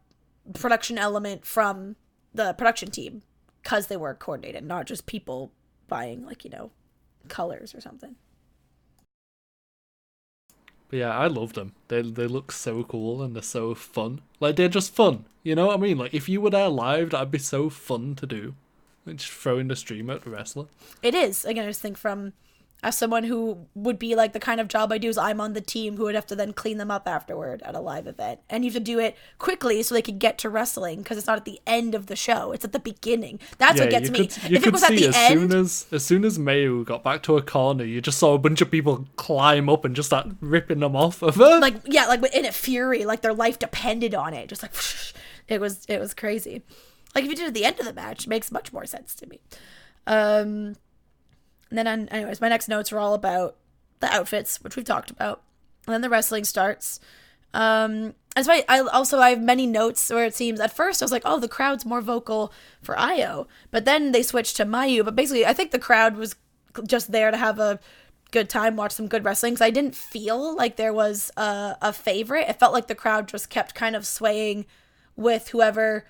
production element from the production team because they were coordinated, not just people buying like you know colors or something. But yeah, I love them. They they look so cool and they're so fun. Like they're just fun. You know what I mean? Like if you were there live, that'd be so fun to do. Like, just throwing the stream at the wrestler. It is. Again, I just think from as someone who would be like the kind of job I do is I'm on the team who would have to then clean them up afterward at a live event. And you have to do it quickly so they could get to wrestling because it's not at the end of the show. It's at the beginning. That's what gets me. Could, if it was at the as end, soon as as soon as Mayu got back to a corner, you just saw a bunch of people climb up and just start ripping them off of her. like yeah, like in a fury, like their life depended on it. Just like it was it was crazy. Like if you did it at the end of the match, it makes much more sense to me. Um and then, anyways, my next notes are all about the outfits, which we've talked about. And then the wrestling starts. Um, as I, I also I have many notes where it seems at first I was like, oh, the crowd's more vocal for Io, but then they switched to Mayu. But basically, I think the crowd was just there to have a good time, watch some good wrestling. Because I didn't feel like there was a, a favorite. It felt like the crowd just kept kind of swaying with whoever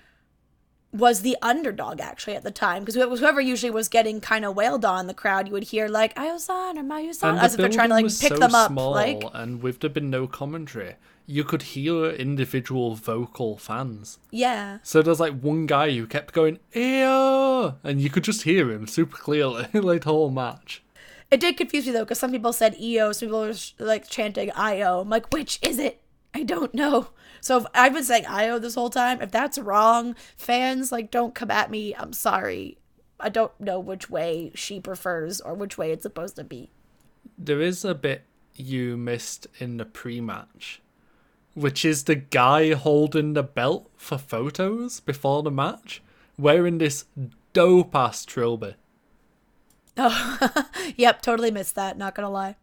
was the underdog actually at the time because whoever usually was getting kind of wailed on the crowd you would hear like Ayo-san or Mayu-san as the if they're trying to like pick so them up small, like and with there been no commentary, you could hear individual vocal fans. yeah So there's like one guy who kept going "Eyo," and you could just hear him super clearly like the whole match. it did confuse me though because some people said EO some people were like chanting IO I'm like which is it I don't know so if I've been saying IO this whole time if that's wrong fans like don't come at me. I'm sorry. I don't know which way she prefers or which way it's supposed to be. There is a bit you missed in the pre-match, which is the guy holding the belt for photos before the match, wearing this dope ass trilby. oh yep totally missed that not gonna lie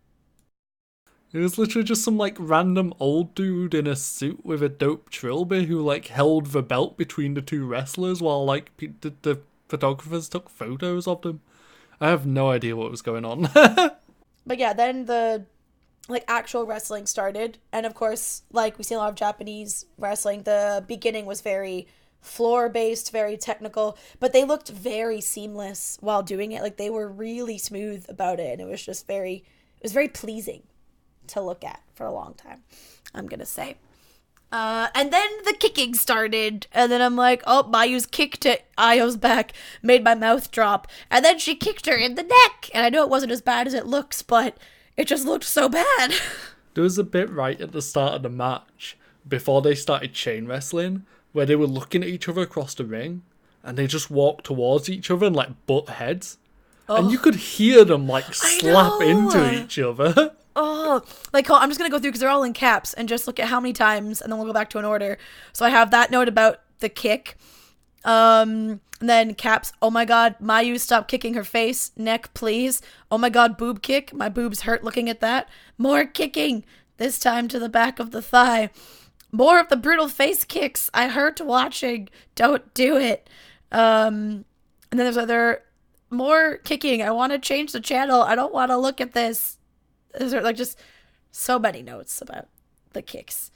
It was literally just some like random old dude in a suit with a dope trilby who like held the belt between the two wrestlers while like pe- the, the photographers took photos of them. I have no idea what was going on. but yeah, then the like actual wrestling started, and of course, like we see a lot of Japanese wrestling. The beginning was very floor based, very technical, but they looked very seamless while doing it. Like they were really smooth about it, and it was just very, it was very pleasing to look at for a long time. I'm gonna say. Uh, and then the kicking started, and then I'm like, oh, Mayu's kicked to Io's back made my mouth drop, and then she kicked her in the neck, and I know it wasn't as bad as it looks, but it just looked so bad. there was a bit right at the start of the match before they started chain wrestling where they were looking at each other across the ring and they just walked towards each other and like butt heads. And you could hear them like slap into each other. oh, like I'm just gonna go through because they're all in caps and just look at how many times, and then we'll go back to an order. So I have that note about the kick. Um, and then caps. Oh my god, Mayu, stop kicking her face. Neck, please. Oh my god, boob kick. My boobs hurt looking at that. More kicking. This time to the back of the thigh. More of the brutal face kicks. I hurt watching. Don't do it. Um, and then there's other more kicking. I want to change the channel. I don't want to look at this. There's like just so many notes about the kicks.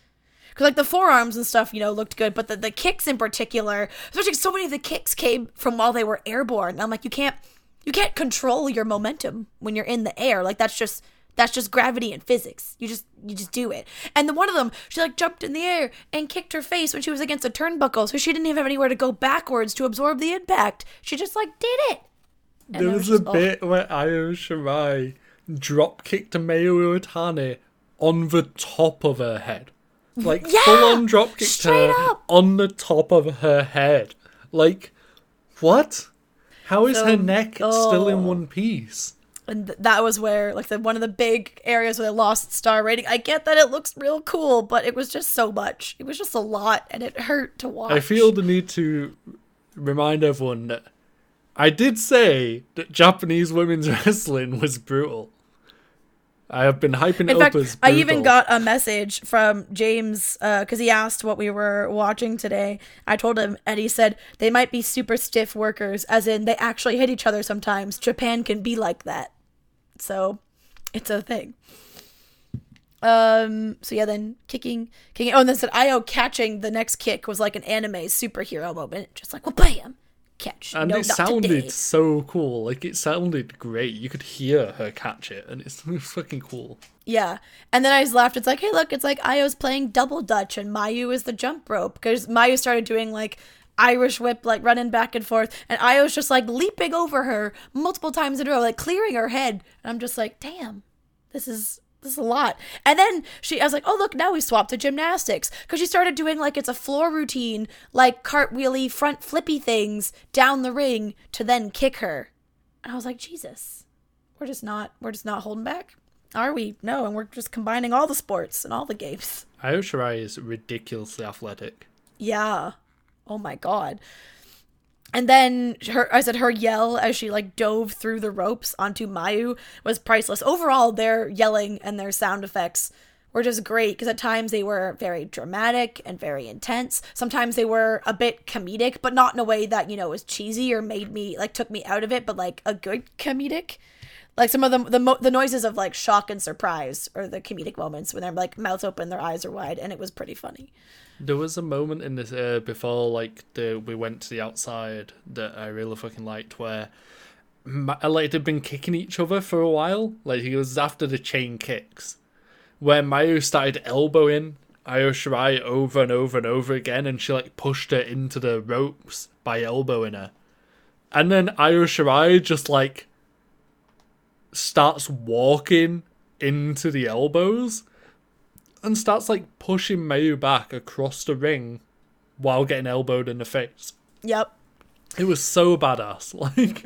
Because like the forearms and stuff, you know, looked good, but the, the kicks in particular, especially so many of the kicks came from while they were airborne. And I'm like, you can't you can't control your momentum when you're in the air. Like that's just that's just gravity and physics. You just you just do it. And then one of them, she like jumped in the air and kicked her face when she was against a turnbuckle, so she didn't even have anywhere to go backwards to absorb the impact. She just like did it. And There was a just- oh. bit where Ayo Shirai drop kicked Mayu Iwatani on the top of her head. Like Yeah! full on drop kicked her up! on the top of her head. Like what? How is her neck still in oh. one piece? and th- that was where like the one of the big areas where they lost star rating. I get that it looks real cool, but it was just so much. It was just a lot, and it hurt to watch. I feel the need to remind everyone that I did say that Japanese women's wrestling was brutal. I have been hyping it In up fact, I even got a message from James because he asked what we were watching today. I told him, and he said they might be super stiff workers, as in they actually hit each other sometimes. Japan can be like that, so it's a thing. Um. So yeah, then kicking, kicking. Oh, and then said Io catching the next kick was like an anime superhero moment, just like well, bam, catch. And no, it sounded today. so cool. Like it sounded great. You could hear her catch it, and it's, fucking cool. Yeah. And then I just laughed. It's like, hey, look, it's like Io's playing double dutch and Mayu is the jump rope because Mayu started doing like Irish whip, like running back and forth, and Io's just like leaping over her multiple times in a row, like clearing her head. And I'm just like, damn, this is. This is a lot. And then she, I was like, oh, look, now we swapped to gymnastics. Because she started doing like it's a floor routine, like cartwheely, front flippy things down the ring to then kick her. And I was like, Jesus, we're just not, we're just not holding back. Are we? No, and we're just combining all the sports and all the games. Io Shirai is ridiculously athletic. Yeah. Oh my god. And then her I said her yell as she like dove through the ropes onto Mayu was priceless. Overall, their yelling and their sound effects were just great because at times they were very dramatic and very intense. Sometimes they were a bit comedic, but not in a way that, you know, was cheesy or made me like took me out of it, but like a good comedic. Like some of them, the mo- the noises of like shock and surprise, or the comedic moments when they're like mouths open, their eyes are wide, and it was pretty funny. There was a moment in this uh, before like the we went to the outside that I really fucking liked where like they'd been kicking each other for a while. Like he was after the chain kicks, where Mayu started elbowing Io Shirai over and over and over again, and she like pushed her into the ropes by elbowing her, and then Io Shirai just like starts walking into the elbows and starts like pushing Mayu back across the ring while getting elbowed in the face. Yep. It was so badass. Like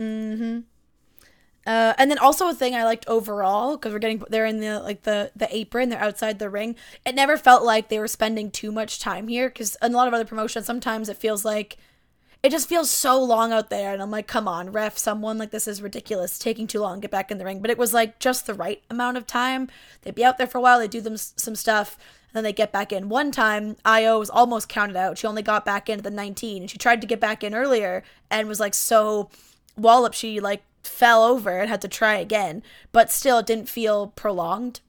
Uh, and then also a thing I liked overall because we're getting they're in the like the the apron they're outside the ring. It never felt like they were spending too much time here because in a lot of other promotions sometimes it feels like it just feels so long out there and I'm like come on ref someone like this is ridiculous taking too long get back in the ring but it was like just the right amount of time. They'd be out there for a while they do them some stuff and then they get back in. One time Io was almost counted out. She only got back into the 19 and she tried to get back in earlier and was like so wallop she like fell over and had to try again but still it didn't feel prolonged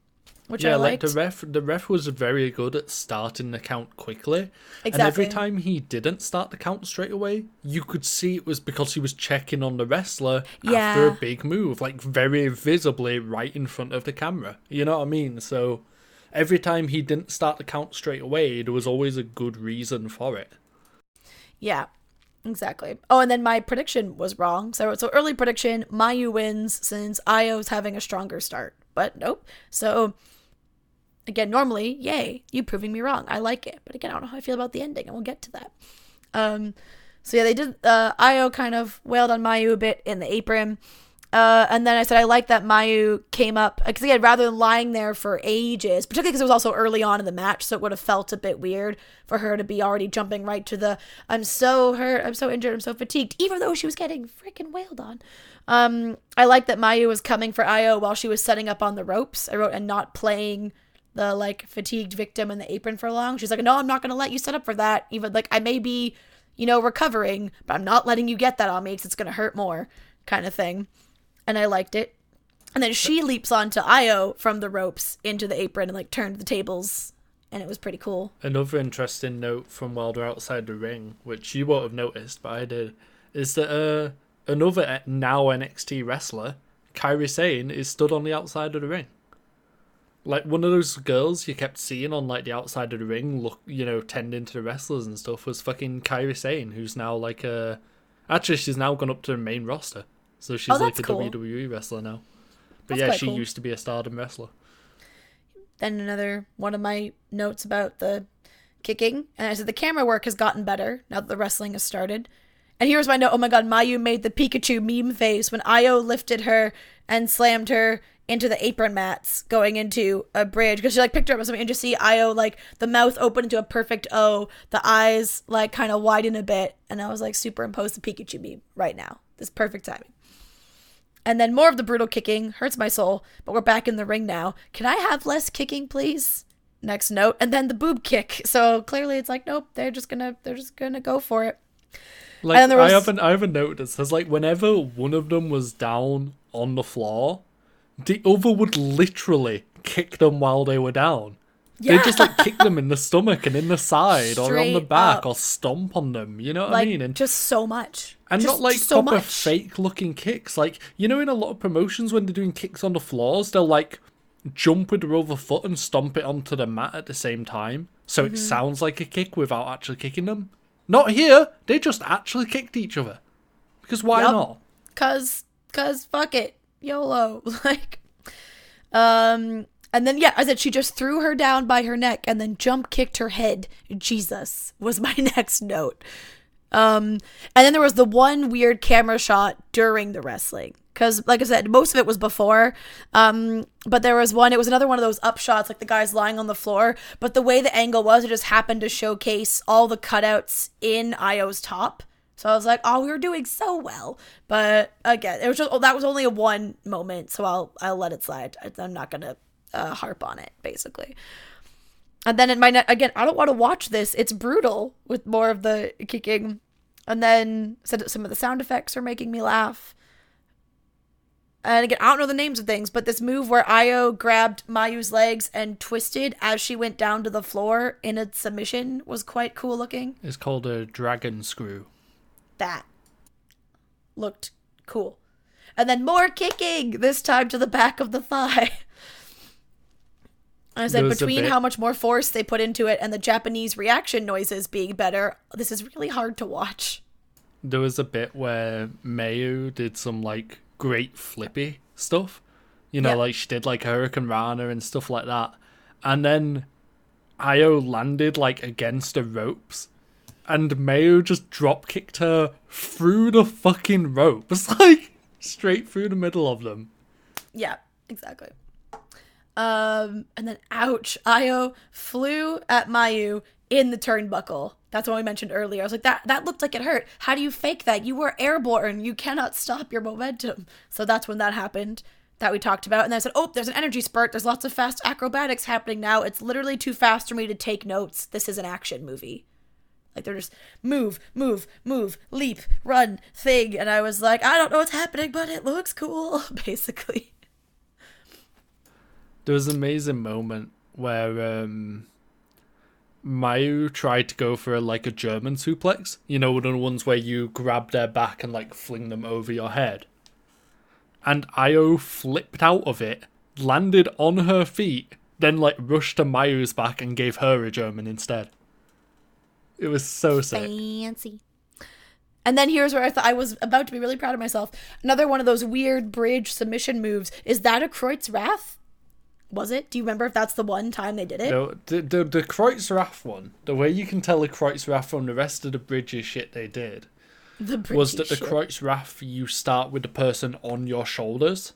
which yeah, i like the ref. The ref was very good at starting the count quickly, and every time he didn't start the count straight away, you could see it was because he was checking on the wrestler after a big move, like very visibly right in front of the camera. You know what I mean? So every time he didn't start the count straight away, there was always a good reason for it. yeah exactly oh and then my prediction was wrong so so early prediction mayu wins since io's having a stronger start but nope so again normally yay you proving me wrong i like it but again i don't know how i feel about the ending and we'll get to that um so yeah they did uh io kind of wailed on mayu a bit in the apron Uh, and then I said I like that Mayu came up because again, rather than lying there for ages, particularly because it was also early on in the match, so it would have felt a bit weird for her to be already jumping right to the "I'm so hurt, I'm so injured, I'm so fatigued," even though she was getting freaking wailed on. Um, I like that Mayu was coming for Io while she was setting up on the ropes. I wrote and not playing the like fatigued victim in the apron for long. She's like, "No, I'm not gonna let you set up for that. Even like I may be, you know, recovering, but I'm not letting you get that on me because it's gonna hurt more." Kind of thing and I liked it. And then she leaps onto Io from the ropes into the apron and like turned the tables, and it was pretty cool. Another interesting note from they're outside the ring, which you won't have noticed, but I did, is that uh, another now NXT wrestler, Kairi Sane, is stood on the outside of the ring. Like one of those girls you kept seeing on like the outside of the ring, look, you know, tending to the wrestlers and stuff, was fucking Kairi Sane, who's now like a. Actually, she's now gone up to the main roster, so she's Oh, like a cool. WWE wrestler now. But That's yeah, she cool. used to be a Stardom wrestler. Then another one of my notes about the kicking, and I said the camera work has gotten better now that the wrestling has started. And here's my note: Oh my God, Mayu made the Pikachu meme face when Io lifted her and slammed her into the apron mats going into a bridge because she like picked her up or something and just see Io like the mouth open into a perfect O, the eyes like kind of widen a bit, and I was like superimpose the Pikachu meme right now. This perfect timing. And then more of the brutal kicking hurts my soul, but we're back in the ring now. Can I have less kicking, please? Next note, and then the boob kick. So clearly, it's like, nope, they're just gonna, they're just gonna go for it. Like was- I haven't I haven't noticed. There's like whenever one of them was down on the floor, the other would literally kick them while they were down. Yeah. They just like kick them in the stomach and in the side or on the back up. or stomp on them. You know what like I mean? And just so much. and Just- not like so proper much. fake looking kicks. Like you know, in a lot of promotions when they're doing kicks on the floors, they'll like jump with their other foot and stomp it onto the mat at the same time, so Mm-hmm. it sounds like a kick without actually kicking them. Not here. They just actually kicked each other. Because why Yup. not? cause cause fuck it yolo like um and then yeah i said she just threw her down by her neck and then jump kicked her head jesus was my next note um and then there was the one weird camera shot during the wrestling because like i said most of it was before um but there was one it was another one of those up shots like the guy's lying on the floor but the way the angle was it just happened to showcase all the cutouts in io's top so I was like, "Oh, we were doing so well," but again, it was just oh, that was only a one moment, so I'll I'll let it slide. I- I'm not gonna uh, harp on it, basically. And then in my net again, I don't want to watch this. It's brutal with more of the kicking, and then some of the sound effects are making me laugh. And again, I don't know the names of things, but this move where Io grabbed Mayu's legs and twisted as she went down to the floor in a submission was quite cool looking It's called a dragon screw. that looked cool. And then more kicking, this time to the back of the thigh. I said, There was a between bit- how much more force they put into it and the Japanese reaction noises being better, this is really hard to watch. There was a bit where Mayu did some like great flippy stuff. You know, Yeah. like she did like Hurricanrana and stuff like that. And then Io landed like against the ropes. And Mayu just drop kicked her through the fucking ropes. Like straight through the middle of them. Yeah, exactly. Um, and then ouch, Io flew at Mayu in the turnbuckle. That's what we mentioned earlier. I was like, that that looked like it hurt. How do you fake that? You were airborne. You cannot stop your momentum. So that's when that happened that we talked about. And then I said, oh, there's an energy spurt. There's lots of fast acrobatics happening now. It's literally too fast for me to take notes. This is an action movie. Like they're just move, move, move, leap, run, thing. And I was like, I don't know what's happening, but it looks cool, basically. There was an amazing moment where um Mayu tried to go for like a German suplex. You know, one of the ones where you grab their back and like fling them over your head. And Io flipped out of it, landed on her feet, then like rushed to Mayu's back and gave her a German instead. It was so sick. Fancy. And then here's where I thought I was about to be really proud of myself. Another one of those weird bridge submission moves. Is that a Kreuzraff? Was it? Do you remember if that's the one time they did it? No, the the the Kreuzraff one, the way you can tell the Kreuzraff from the rest of the bridges shit they did, The was that the shit. Kreuzraff you start with the person on your shoulders,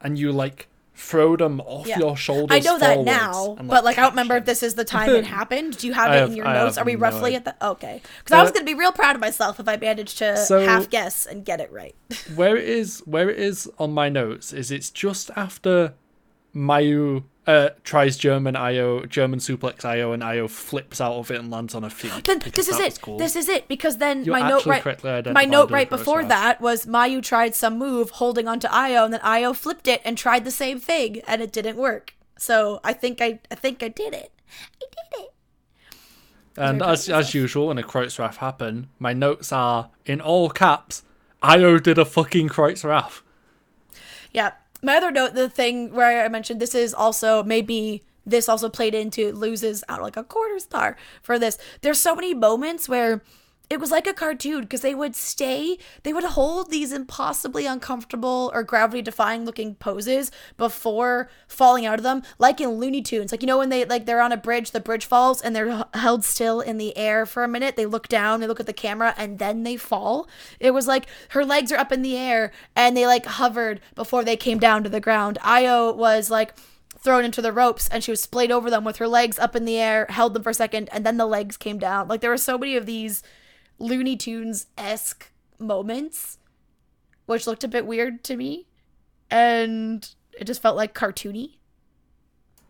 and you like throw them off Yeah. your shoulders. I know that now, and, but like I don't remember if this is the time it happened. Do you have I it have- in your I notes? Are we roughly at the okay? Because I was Uh, gonna be real proud of myself if I managed to So- half guess and get it right. where it is where it is on my notes is it's just after Mayu uh, tries German Io German suplex Io and Io flips out of it and lands on her feet. then this is it. cool. This is it because then You my note right my note right before that was Mayu tried some move holding onto Io and then Io flipped it and tried the same thing and it didn't work. So I think I I think I did it. I did it. And as as usual, when a Kreuzraff happened, my notes are in all caps. Io did a fucking Kreuzraff. Yeah. My other note, the thing where I mentioned this is also maybe this also played into loses out uh, like a quarter star for this. There's so many moments where it was like a cartoon because they would stay, they would hold these impossibly uncomfortable or gravity defying looking poses before falling out of them, like in Looney Tunes. Like, you know, when they like they're on a bridge, the bridge falls and they're held still in the air for a minute. They look down, they look at the camera, and then they fall. It was like her legs are up in the air and they like hovered before they came down to the ground. Io was like thrown into the ropes and she was splayed over them with her legs up in the air, held them for a second, and then the legs came down. Like there were so many of these Looney Tunes esque moments, which looked a bit weird to me. And it just felt like cartoony.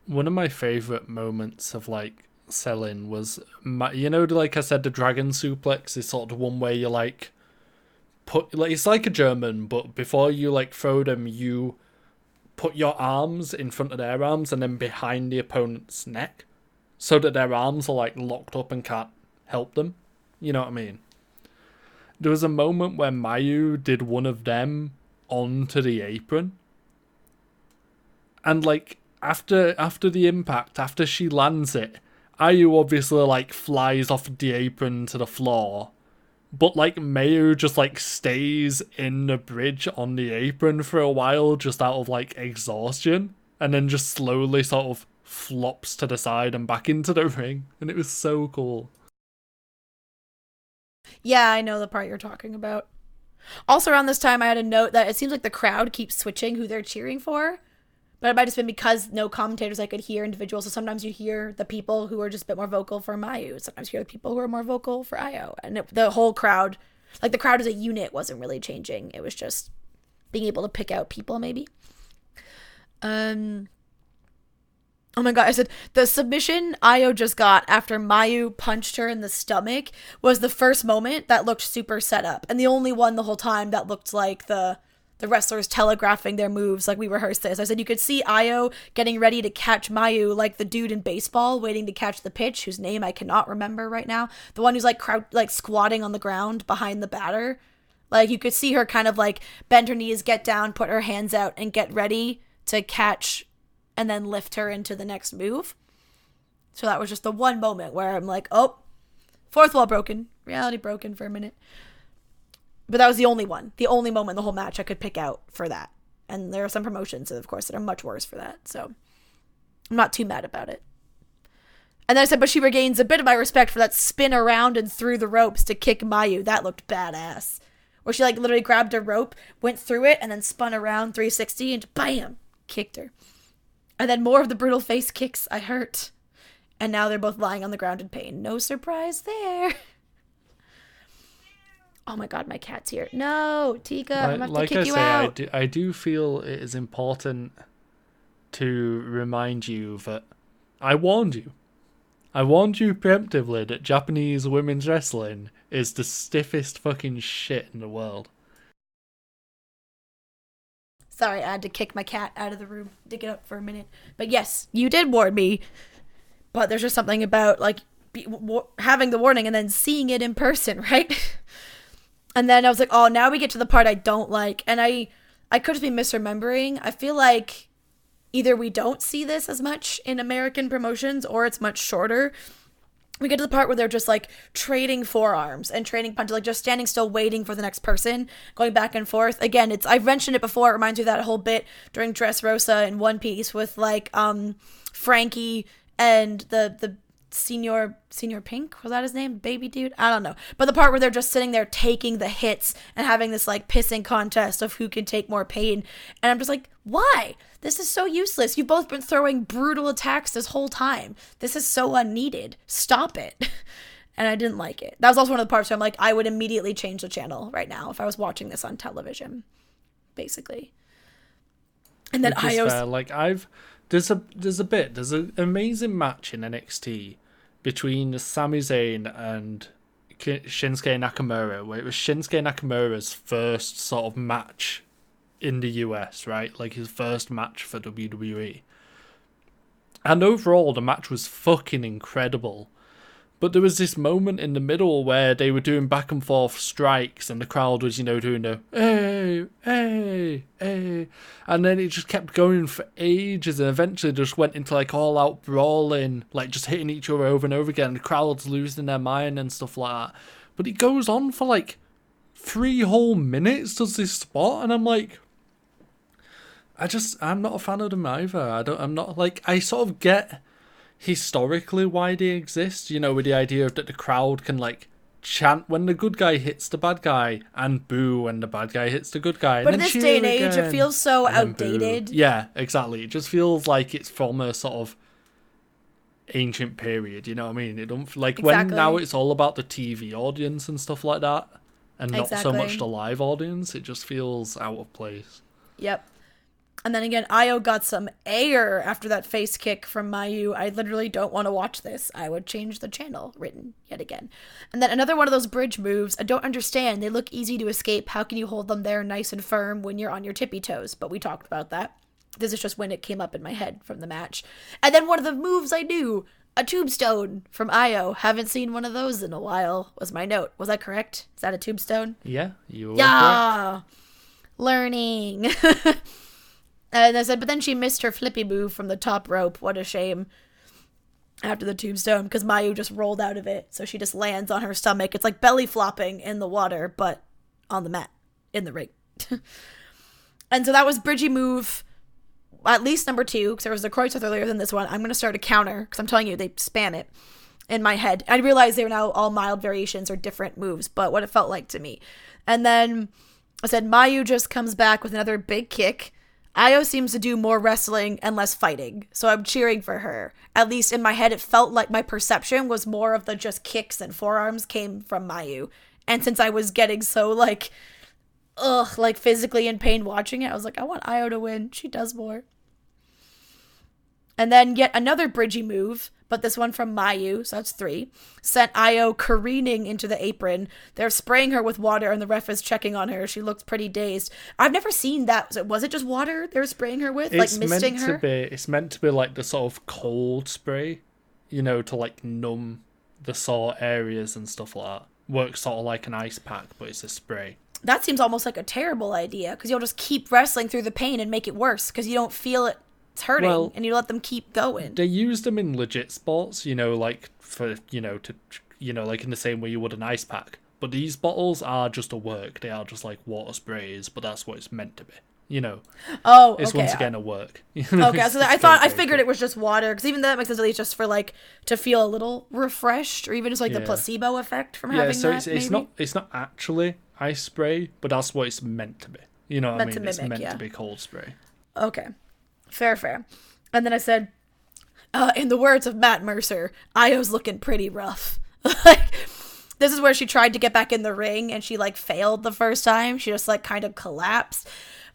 One of my favorite moments of like selling was, my, you know, like I said, the dragon suplex is sort of one where you like put like it's like a German, but before you like throw them, you put your arms in front of their arms and then behind the opponent's neck so that their arms are like locked up and can't help them. You know what I mean? There was a moment where Mayu did one of them onto the apron. And like after after the impact, after she lands it, Ayu obviously like flies off the apron to the floor. But like Mayu just like stays in the bridge on the apron for a while just out of like exhaustion and then just slowly sort of flops to the side and back into the ring and it was so cool. Yeah, I know the part you're talking about. Also, around this time, I had a note that it seems like the crowd keeps switching who they're cheering for. But it might have just been because no commentators I could hear individuals. So sometimes you hear the people who are just a bit more vocal for Mayu. Sometimes you hear the people who are more vocal for Ayo. And it, the whole crowd, like the crowd as a unit, wasn't really changing. It was just being able to pick out people, maybe. Um, Oh my god, I said the submission Ayo just got after Mayu punched her in the stomach was the first moment that looked super set up and the only one the whole time that looked like the the wrestlers telegraphing their moves like we rehearsed this. I said you could see Ayo getting ready to catch Mayu like the dude in baseball waiting to catch the pitch whose name I cannot remember right now. The one who's like like squatting on the ground behind the batter. Like you could see her kind of like bend her knees, get down, put her hands out and get ready to catch and then lift her into the next move. So that was just the one moment where I'm like, oh, fourth wall broken, reality broken for a minute. But that was the only one, the only moment the whole match I could pick out for that. And there are some promotions, of course, that are much worse for that. So I'm not too mad about it. And then I said, but she regains a bit of my respect for that spin around and through the ropes to kick Mayu. That looked badass. Where she like literally grabbed a rope, went through it, and then spun around 360 and bam, kicked her. And then more of the brutal face kicks. I hurt. And now they're both lying on the ground in pain. No surprise there. Oh my god, my cat's here. No, Tika, like, I'm gonna have like to kick I you say, out. I do, I do feel it is important to remind you that I warned you. I warned you preemptively that Japanese women's wrestling is the stiffest fucking shit in the world. Sorry, I had to kick my cat out of the room to get up for a minute. But yes, you did warn me. But there's just something about like be, w- having the warning and then seeing it in person, right? and then I was like, oh, now we get to the part I don't like, and I I could be misremembering. I feel like either we don't see this as much in American promotions or it's much shorter we get to the part where they're just like trading forearms and trading punches, like just standing still, waiting for the next person, going back and forth. Again, it's I've mentioned it before. It reminds me of that whole bit during Dressrosa in One Piece with like um Franky and the the Señor Señor Pink was that his name? Baby dude? I don't know. But the part where they're just sitting there taking the hits and having this like pissing contest of who can take more pain, and I'm just like, why? This is so useless. You've both been throwing brutal attacks this whole time. This is so unneeded. Stop it. and I didn't like it. That was also one of the parts where I'm like, I would immediately change the channel right now if I was watching this on television, basically. And then I was like, I've there's a there's a bit there's an amazing match in NXT between Sami Zayn and Shinsuke Nakamura, where it was Shinsuke Nakamura's first sort of match in the US, right? Like his first match for WWE. And overall, the match was fucking incredible. But there was this moment in the middle where they were doing back and forth strikes, and the crowd was, you know, doing the hey, hey, hey, and then it just kept going for ages, and eventually just went into like all out brawling, like just hitting each other over and over again. The crowd's losing their mind and stuff like that. But it goes on for like three whole minutes, does this spot, and I'm like, I just, I'm not a fan of them either. I don't, I'm not like, I sort of get historically why they exist. You know, with the idea of that the crowd can like chant when the good guy hits the bad guy and boo when the bad guy hits the good guy. But in this day and age, again, it feels so outdated. Yeah, exactly. It just feels like it's from a sort of ancient period. You know what I mean? It don't like exactly. when now it's all about the TV audience and stuff like that, and not exactly. so much the live audience. It just feels out of place. Yep. And then again, Ayo got some air after that face kick from Mayu. I literally don't want to watch this. I would change the channel, written yet again. And then another one of those bridge moves. I don't understand. They look easy to escape. How can you hold them there nice and firm when you're on your tippy toes? But we talked about that. This is just when it came up in my head from the match. And then one of the moves I knew, a tombstone from Io. Haven't seen one of those in a while. Was my note? Was that correct? Is that a tombstone? Yeah, you were correct. Yeah. Learning. and I said, but then she missed her flippy move from the top rope. What a shame. After the tombstone, because Mayu just rolled out of it. So she just lands on her stomach. It's like belly flopping in the water, but on the mat, in the ring. and so that was Bridgie move, at least number two, because there was a Kreutzer earlier than this one. I'm going to start a counter, because I'm telling you, they spam it in my head. I realize they're now all mild variations or different moves, but what it felt like to me. And then I said Mayu just comes back with another big kick. Io seems to do more wrestling and less fighting, so I'm cheering for her. At least in my head, it felt like my perception was more of the just kicks and forearms came from Mayu. And since I was getting so like, ugh, like physically in pain watching it, I was like, I want Io to win. She does more. And then yet another bridgy move, but this one from Mayu, so that's three, sent Io careening into the apron. They're spraying her with water, and the ref is checking on her. She looks pretty dazed. I've never seen that. Was it just water they were spraying her with, It's like misting meant her? to be. It's meant to be like the sort of cold spray, you know, to like numb the sore areas and stuff like that. Works sort of like an ice pack, but it's a spray. that seems almost like a terrible idea because you'll just keep wrestling through the pain and make it worse because you don't feel it. It's hurting, Well, and you let them keep going. They use them in legit sports, you know, like for you know to you know like in the same way you would an ice pack. But these bottles are just a work. They are just like water sprays, but that's what it's meant to be. You know, oh, it's okay. once again a work. Okay, so I thought I figured it was just water because even that makes sense at least just for like to feel a little refreshed or even just like the placebo effect from Yeah, having so that. it's it's not it's not actually ice spray, but that's what it's meant to be. You know what Meant I mean? it's meant yeah. to be cold spray. Okay. Fair, fair. And then I said, uh, in the words of Matt Mercer, Io's looking pretty rough. like, this is where she tried to get back in the ring and she like failed the first time. She just like kind of collapsed.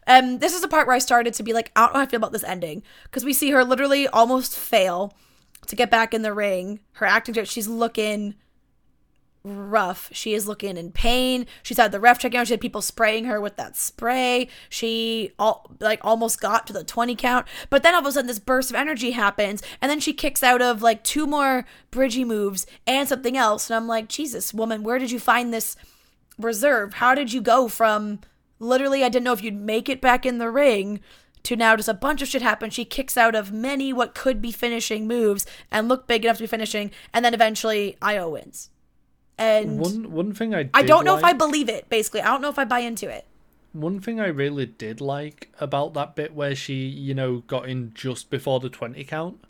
Um, this is the part where I started to be like, I don't know how I feel about this ending because we see her literally almost fail to get back in the ring. Her acting, she's looking rough. She is looking in pain. She's had the ref checking out. She had people spraying her with that spray. She all like almost got to the 20 count. But then all of a sudden this burst of energy happens and then she kicks out of like two more bridgy moves and something else. And I'm like, Jesus, woman, where did you find this reserve? How did you go from literally I didn't know if you'd make it back in the ring to now just a bunch of shit happen. She kicks out of many what could be finishing moves and look big enough to be finishing, and then eventually Io wins. And One one thing I I don't know if I believe it. Basically, I don't know if I buy into it. One thing I really did like about that bit where she, you know, got in just before the 20 count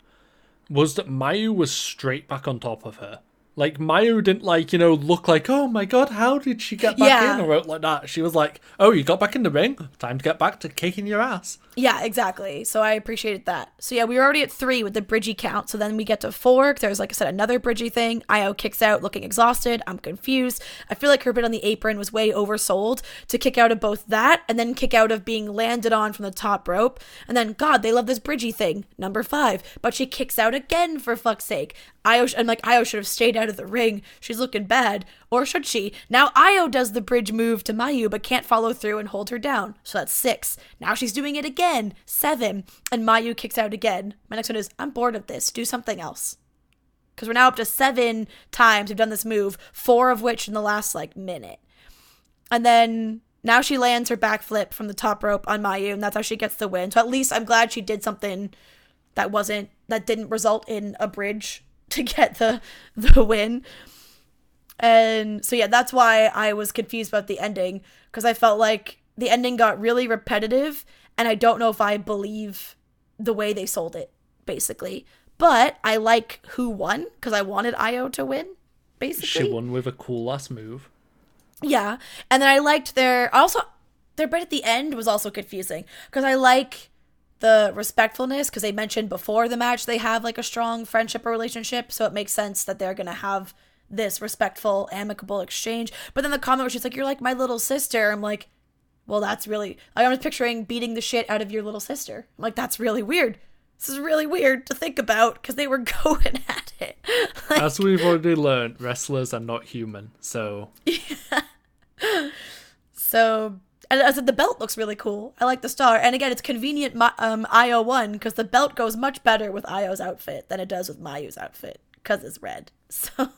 was that Mayu was straight back on top of her. Like, Mayu didn't, like, you know, look like, oh my god, how did she get back Yeah. in? Or out like that. She was like, oh, you got back in the ring? Time to get back to kicking your ass. Yeah, exactly. So I appreciated that. So yeah, we were already at three with the Bridgie count. So then we get to four there's, like I said, another Bridgie thing. Io kicks out looking exhausted. I'm confused. I feel like her bit on the apron was way oversold to kick out of both that and then kick out of being landed on from the top rope. And then, God, they love this Bridgie thing. Number five. But she kicks out again for fuck's sake. Io, sh- I'm like, Io should have stayed out of the ring. She's looking bad. Or should she? Now Io does the bridge move to Mayu, but can't follow through and hold her down. So that's six. Now she's doing it again. Seven. And Mayu kicks out again. My next one is I'm bored of this. Do something else. Because we're now up to seven times we've done this move, four of which in the last like minute. And then now she lands her backflip from the top rope on Mayu, and that's how she gets the win. So at least I'm glad she did something that wasn't that didn't result in a bridge to get the the win. And so yeah, that's why I was confused about the ending because I felt like the ending got really repetitive and I don't know if I believe the way they sold it basically. But I like who won because I wanted Io to win basically. She won with a cool ass move. Yeah. And then I liked their also their bit at the end was also confusing because I like the respectfulness because they mentioned before the match they have like a strong friendship or relationship, so it makes sense that they're going to have this respectful amicable exchange. But then the comment where she's like you're like my little sister, I'm like well that's really I'm just picturing beating the shit out of your little sister. I'm like that's really weird. This is really weird to think about because they were going at it. Like, As we've already learned, wrestlers are not human. So, Yeah. So and I said the belt looks really cool. I like the star, and again, it's convenient. Um, Io won because the belt goes much better with Io's outfit than it does with Mayu's outfit because it's red. So,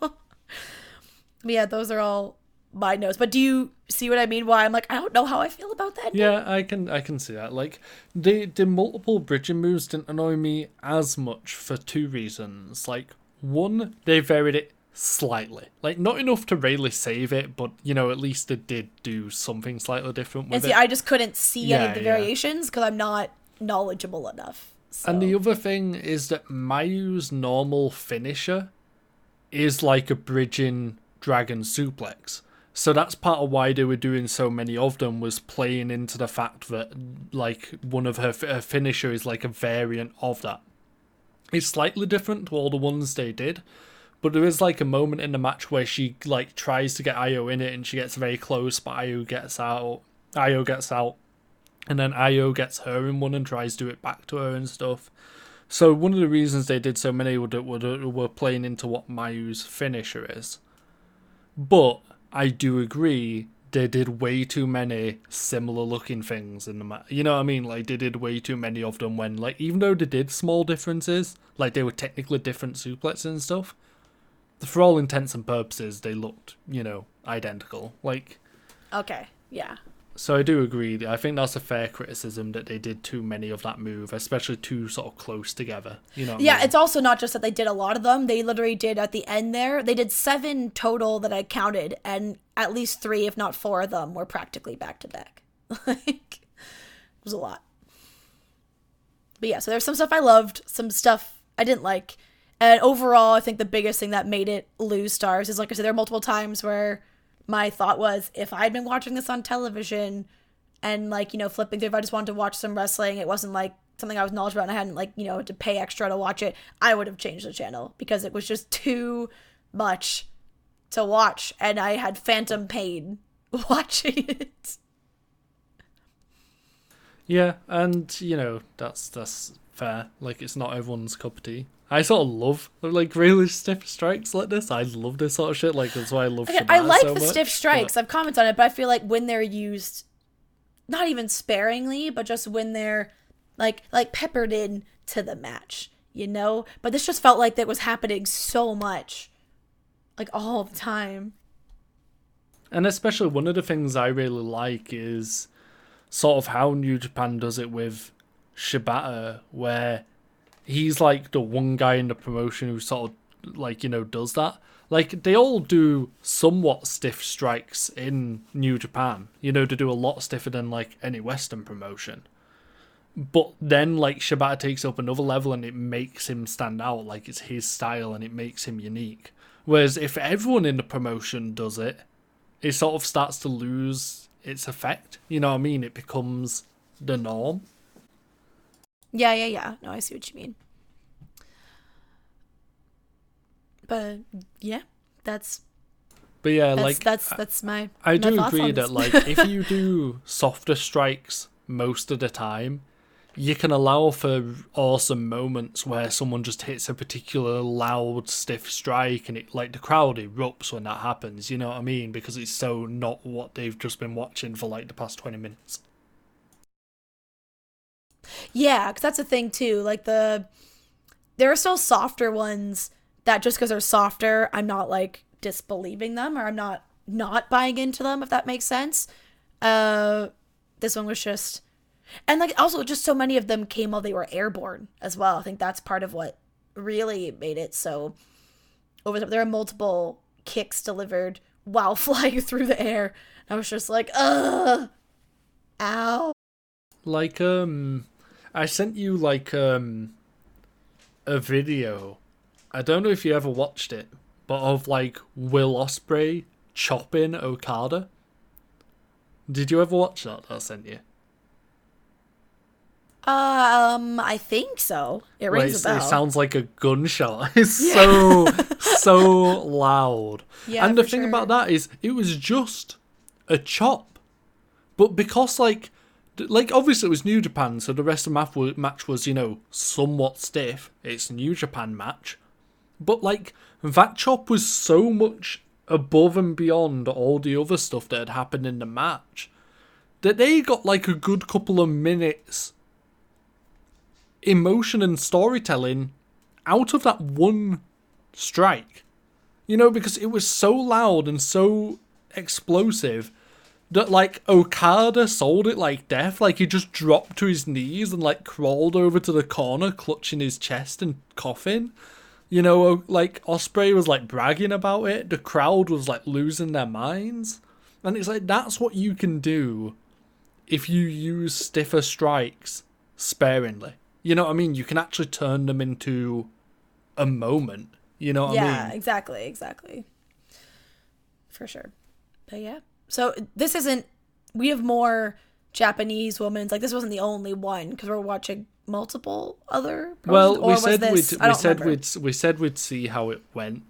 yeah, those are all my notes. But do you see what I mean? Why I'm like, I don't know how I feel about that. Yeah, I can I can see that. Like the the multiple bridging moves didn't annoy me as much for two reasons. Like one, they varied it slightly. Like not enough to really save it, but you know, at least it did do something slightly different with and see, it. I just couldn't see Yeah, any of the yeah. variations because I'm not knowledgeable enough. So. And the other thing is that Mayu's normal finisher is like a bridging dragon suplex. So that's part of why they were doing so many of them was playing into the fact that like one of her, her finisher is like a variant of that. It's slightly different to all the ones they did, but there is like a moment in the match where she like tries to get Io in it and she gets very close, but Io gets out. Io gets out, and then Io gets her in one and tries to do it back to her and stuff. So one of the reasons they did so many were, were, were playing into what Mayu's finisher is. But I do agree they did way too many similar looking things in the match. You know what I mean? Like they did way too many of them when like even though they did small differences, like they were technically different suplexes and stuff. For all intents and purposes, they looked, you know, identical. Like okay, yeah. so I do agree. I think that's a fair criticism that they did too many of that move, especially too sort of close together. You know. what I Yeah, mean? it's also not just that they did a lot of them. They literally did at the end there. They did seven total that I counted, and at least three, if not four of them, were practically back to back. Like, it was a lot. But yeah, so there's some stuff I loved, some stuff I didn't like. And overall, I think the biggest thing that made it lose stars is like I said, there are multiple times where my thought was if I'd been watching this on television and like, you know, flipping through, if I just wanted to watch some wrestling, it wasn't like something I was knowledgeable and I hadn't like, you know, to pay extra to watch it, I would have changed the channel because it was just too much to watch and I had phantom pain watching it. Yeah, and you know that's that's fair. Like it's not everyone's cup of tea. I sort of love like really stiff strikes like this. I love this sort of shit. Like that's why I love. Again, I like so the much, stiff but- strikes. I've commented on it, but I feel like when they're used, not even sparingly, but just when they're like like peppered in to the match, you know. But this just felt like that was happening so much, like all the time. And especially one of the things I really like is sort of how New Japan does it with Shibata, where he's like the one guy in the promotion who sort of like, you know, does that. Like they all do somewhat stiff strikes in New Japan. You know, to do a lot stiffer than like any Western promotion. But then like Shibata takes up another level and it makes him stand out, like it's his style and it makes him unique. Whereas if everyone in the promotion does it, it sort of starts to lose its effect. You know what I mean? It becomes the norm. Yeah, yeah, yeah. No, I see what you mean. But yeah, that's But yeah, that's like that's that's my. I my do agree that like if you do softer strikes most of the time, you can allow for awesome moments where someone just hits a particular loud stiff strike and it like the crowd erupts when that happens, you know what I mean? Because it's so not what they've just been watching for like the past 20 minutes. Yeah, because that's the thing too. Like the there are still softer ones that just because they're softer, I'm not like disbelieving them or I'm not not buying into them. If that makes sense. Uh, this one was just, and like also just so many of them came while they were airborne as well. I think that's part of what really made it so over. There are multiple kicks delivered while flying through the air. I was just like, ugh, ow. Like um I sent you like um a video. I don't know if you ever watched it, but of like Will Ospreay chopping Okada. Did you ever watch that? I sent you. Um, I think so. It rings it's- a bell. It sounds like a gunshot. It's so so loud. Yeah, and the thing sure. about that is, it was just a chop, but because like, like obviously it was New Japan, so the rest of the match was, you know somewhat stiff. It's New Japan match, but like that chop was so much above and beyond all the other stuff that had happened in the match that they got like a good couple of minutes emotion and storytelling out of that one strike. You know, because it was so loud and so explosive that like Okada sold it like death. Like he just dropped to his knees and like crawled over to the corner, clutching his chest and coughing. You know, like Ospreay was like bragging about it. The crowd was like losing their minds. And it's like that's what you can do if you use stiffer strikes sparingly. You know what I mean? You can actually turn them into a moment. You know what yeah, I mean? exactly, exactly. For sure. But yeah. So this isn't. We have more Japanese women's. Like this wasn't the only one because we're watching multiple other. Well, we said this- we'd we said remember. we'd we said we'd see how it went.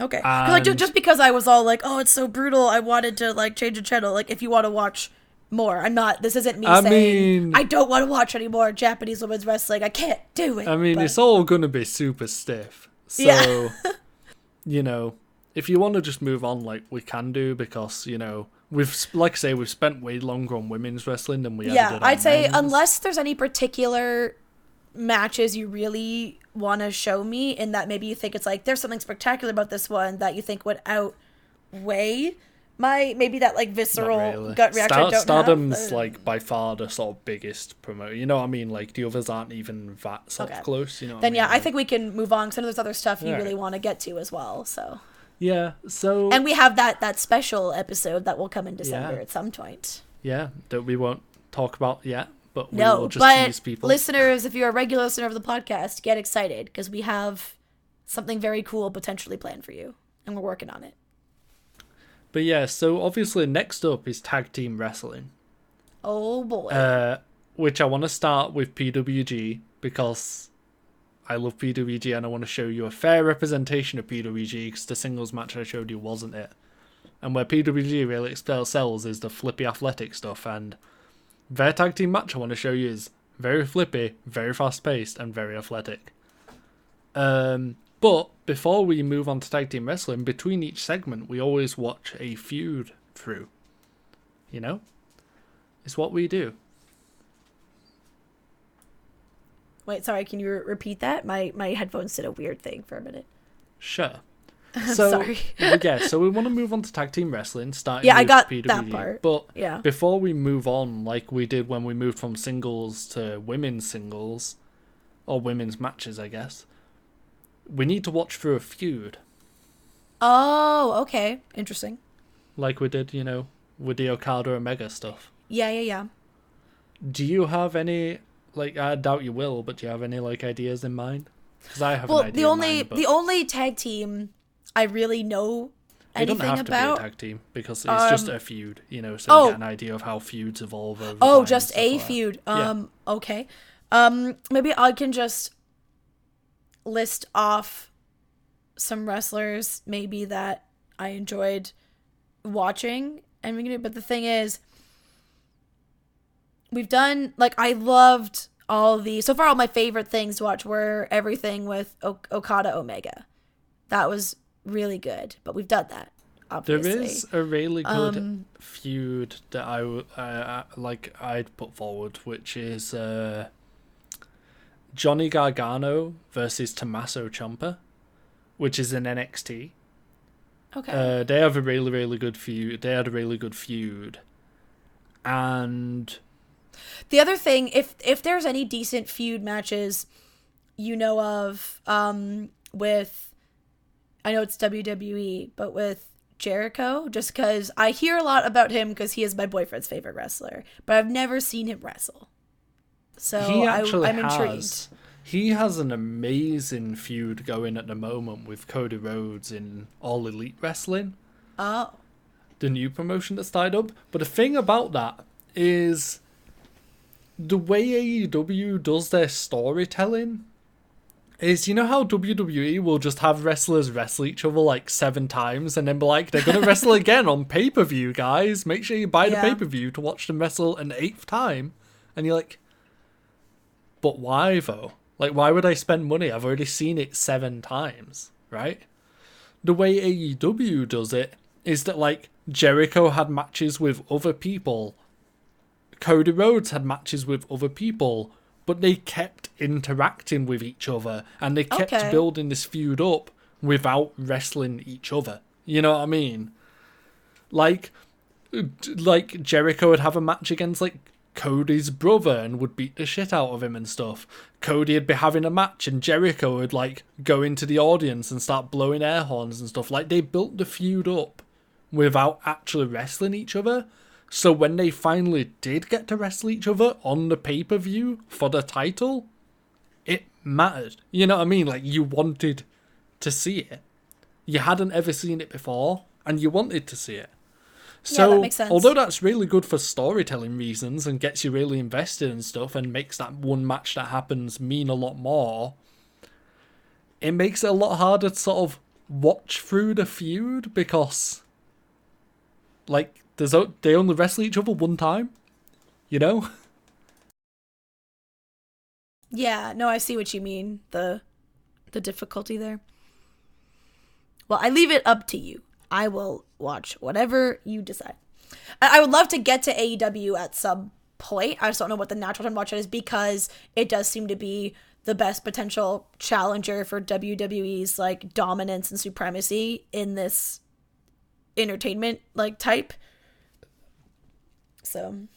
Okay. 'Cause, like, just because I was all like, "Oh, it's so brutal," I wanted to like change the channel. Like, if you want to watch more, I'm not. This isn't me I saying mean- I don't want to watch any more Japanese women's wrestling. I can't do it. I mean, but- it's all gonna be super stiff. So, Yeah. you know, if you want to just move on, like we can do, because you know we've like I say we've spent way longer on women's wrestling than we ever yeah. did. I'd say men's. unless there's any particular matches you really want to show me, in that maybe you think it's like there's something spectacular about this one that you think would outweigh my maybe that like visceral really. gut reaction. Star- I don't Stardom's have. Uh, like by far the sort of biggest promoter. You know what I mean? Like the others aren't even that sort Okay. of close. You know. Then I yeah, mean? I Like- think we can move on Some of there's other stuff you Alright. really want to get to as well. So. Yeah. So And we have that that special episode that will come in December Yeah. at some point. yeah, that we won't talk about yet, but we No, will just but tease people. listeners, if you're a regular listener of the podcast, get excited because we have something very cool potentially planned for you, and we're working on it. But yeah, so obviously next up is tag team wrestling. Oh boy! Uh, which I want to start with PWG because I love PWG and I want to show you a fair representation of PWG because the singles match I showed you wasn't it. And where PWG really excel sells is the flippy athletic stuff, and their tag team match I want to show you is very flippy, very fast paced, and very athletic. Um, but before we move on to tag team wrestling, between each segment, we always watch a feud through. You know? It's what we do. Wait, sorry. Can you re- repeat that? My my headphones did a weird thing for a minute. Sure. So, sorry. yeah, so we want to move on to tag team wrestling, starting Yeah, I got PWG. that part. But Yeah. before we move on, like we did when we moved from singles to women's singles, or women's matches, I guess, we need to watch through a feud, Oh, okay. Interesting. like we did, you know, with the Okada Omega stuff. Yeah, yeah, yeah. Do you have any, like, I doubt you will, but do you have any, like, ideas in mind? Because I have Well, an idea the only mind, but the only tag team I really know it doesn't have about. to be a tag team because it's just Um, a feud, you know, so oh. you get an idea of how feuds evolve over Oh, just a like that. feud. Yeah. Um, okay. Um, maybe I can just list off some wrestlers maybe that I enjoyed watching. And but the thing is, we've done like I loved all the so far. All my favorite things to watch were everything with o- Okada Omega. That was really good. But we've done that. There Obviously. is a really good Um, feud that I uh, uh, like. I'd put forward, which is uh, Johnny Gargano versus Tommaso Ciampa, which is in NXT. okay. Uh, they have a really, really good feud. They had a really good feud, and The other thing, if if there's any decent feud matches you know of, um, with I know it's WWE, but with Jericho, just because I hear a lot about him because he is my boyfriend's favorite wrestler, but I've never seen him wrestle. So he actually I, I'm has. intrigued. He has an amazing feud going at the moment with Cody Rhodes in All Elite Wrestling. Oh, the new promotion that's tied up. But the thing about that is the way AEW does their storytelling is you know how WWE will just have wrestlers wrestle each other like seven times and then be like, they're gonna wrestle again on pay per view, guys. Make sure you buy the Yeah. pay per view to watch them wrestle an eighth time. And you're like, but why though? Like, why would I spend money? I've already seen it seven times, right? The way AEW does it is that like Jericho had matches with other people Cody Rhodes had matches with other people, but they kept interacting with each other and they kept Okay. building this feud up without wrestling each other. You know what I mean? Like, like Jericho would have a match against like Cody's brother and would beat the shit out of him and stuff. Cody would be having a match and Jericho would like go into the audience and start blowing air horns and stuff. Like they built the feud up without actually wrestling each other. So when they finally did get to wrestle each other on the pay per view for the title, it mattered. You know what I mean? Like you wanted to see it. You hadn't ever seen it before, and you wanted to see it. So, that makes sense. although that's really good for storytelling reasons and gets you really invested in stuff and makes that one match that happens mean a lot more, it makes it a lot harder to sort of watch through the feud because, like, there's they only wrestle each other one time, you know. Yeah, no, I see what you mean. The the difficulty there. Well, I leave it up to you. I will watch whatever you decide. I I would love to get to AEW at some point. I just don't know what the natural time to watch it is because it does seem to be the best potential challenger for WWE's like dominance and supremacy in this entertainment like type. So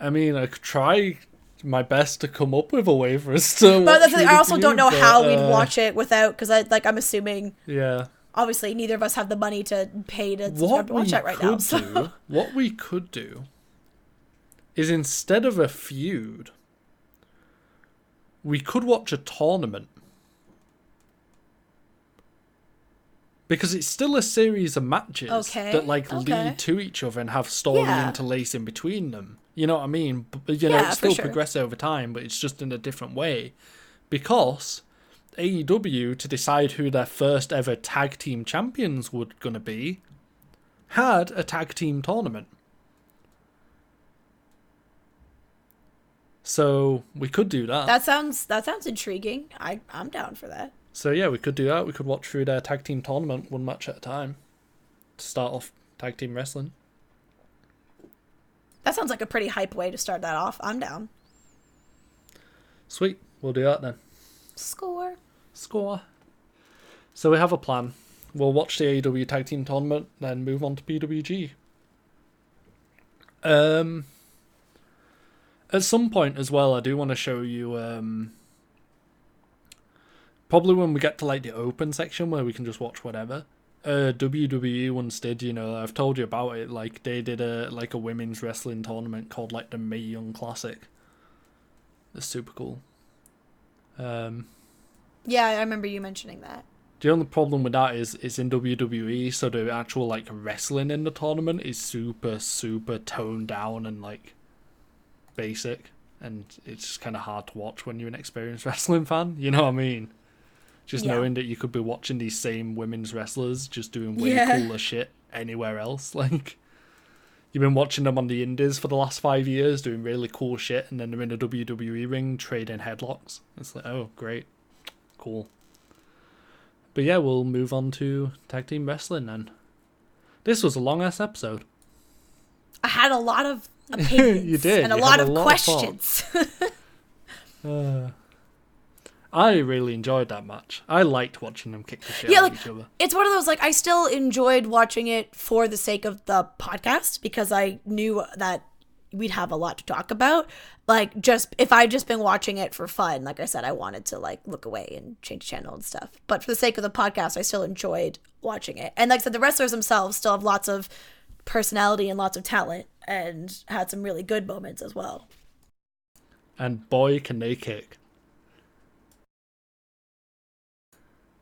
I mean, I could try my best to come up with a way for us to. But watch that's the thing, I also don't know but, how we'd uh, watch it without because I like I'm assuming Yeah. obviously neither of us have the money to pay to What watch that right now. So. do, what we could do, is instead of a feud, we could watch a tournament. Because it's still a series of matches Okay, that like okay. lead to each other and have story Yeah. interlacing between them. You know what I mean? But, you know, Yeah, it's still sure. progress over time, but it's just in a different way. Because AEW to decide who their first ever tag team champions would gonna be had a tag team tournament. So we could do that. That sounds that sounds intriguing. I I'm down for that. So yeah, we could do that. We could watch through their tag team tournament one match at a time to start off tag team wrestling. That sounds like a pretty hype way to start that off. I'm down. Sweet, we'll do that then. Score. Score. So we have a plan. We'll watch the AEW tag team tournament, then move on to PWG. Um, at some point as well, I do want to show you. Um, probably when we get to like the open section where we can just watch whatever. Uh, WWE once did, you know, I've told you about it. Like they did a like a women's wrestling tournament called like the Mae Young Classic. It's super cool. Um, Yeah, I remember you mentioning that. the only problem with that is it's in WWE, so the actual like wrestling in the tournament is super, super toned down and like basic, and it's kind of hard to watch when you're an experienced wrestling fan. You know what I mean? Just Yeah. knowing that you could be watching these same women's wrestlers just doing way Yeah. cooler shit anywhere else. Like you've been watching them on the indies for the last five years doing really cool shit, and then they're in a WWE ring trading headlocks. It's like, oh, great, cool. But yeah, we'll move on to tag team wrestling then. This was a long ass episode. I had a lot of opinions You did, and a lot had of a lot of questions. Uh, I really enjoyed that match. I liked watching them kick the shit Yeah, out like- of each other. it's one of those like I still enjoyed watching it for the sake of the podcast because I knew that we'd have a lot to talk about. Like just if I'd just been watching it for fun, like I said, I wanted to like look away and change channel and stuff. But for the sake of the podcast, I still enjoyed watching it. And like I said, the wrestlers themselves still have lots of personality and lots of talent and had some really good moments as well. And boy, can they kick.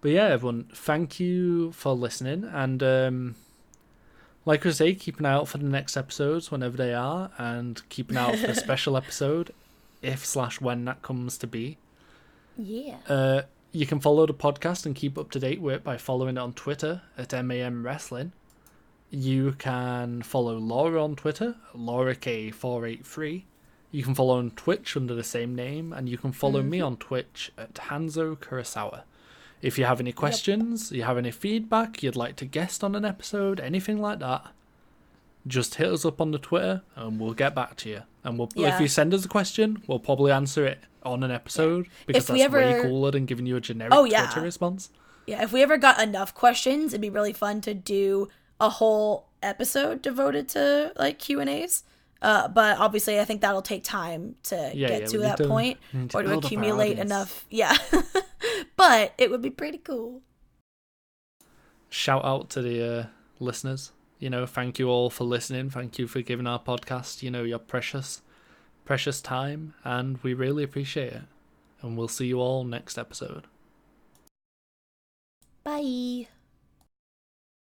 But yeah, everyone, thank you for listening. And um, like I say, keep an eye out for the next episodes whenever they are, and keep an eye out for the special episode, if slash when that comes to be. Yeah. Uh, you can follow the podcast and keep up to date with it by following it on Twitter at MAM Wrestling. You can follow Laura on Twitter, Laura K483. You can follow on Twitch under the same name, and you can follow me on Twitch at Hanzo Kurosawa. If you have any questions, you have any feedback, you'd like to guest on an episode, anything like that, just hit us up on the Twitter and we'll get back to you. And we'll Yeah. if you send us a question, we'll probably answer it on an episode because If that's way ever- cooler than giving you a generic Oh, yeah. Twitter response. Yeah, if we ever got enough questions, it'd be really fun to do a whole episode devoted to like Q and A's. Uh, but obviously, I think that'll take time to Yeah, get yeah, to that to- point to or to build up our accumulate enough. Yeah, but it would be pretty cool. Shout out to the uh, listeners. You know, thank you all for listening. Thank you for giving our podcast, you know, your precious, precious time, and we really appreciate it. And we'll see you all next episode. Bye.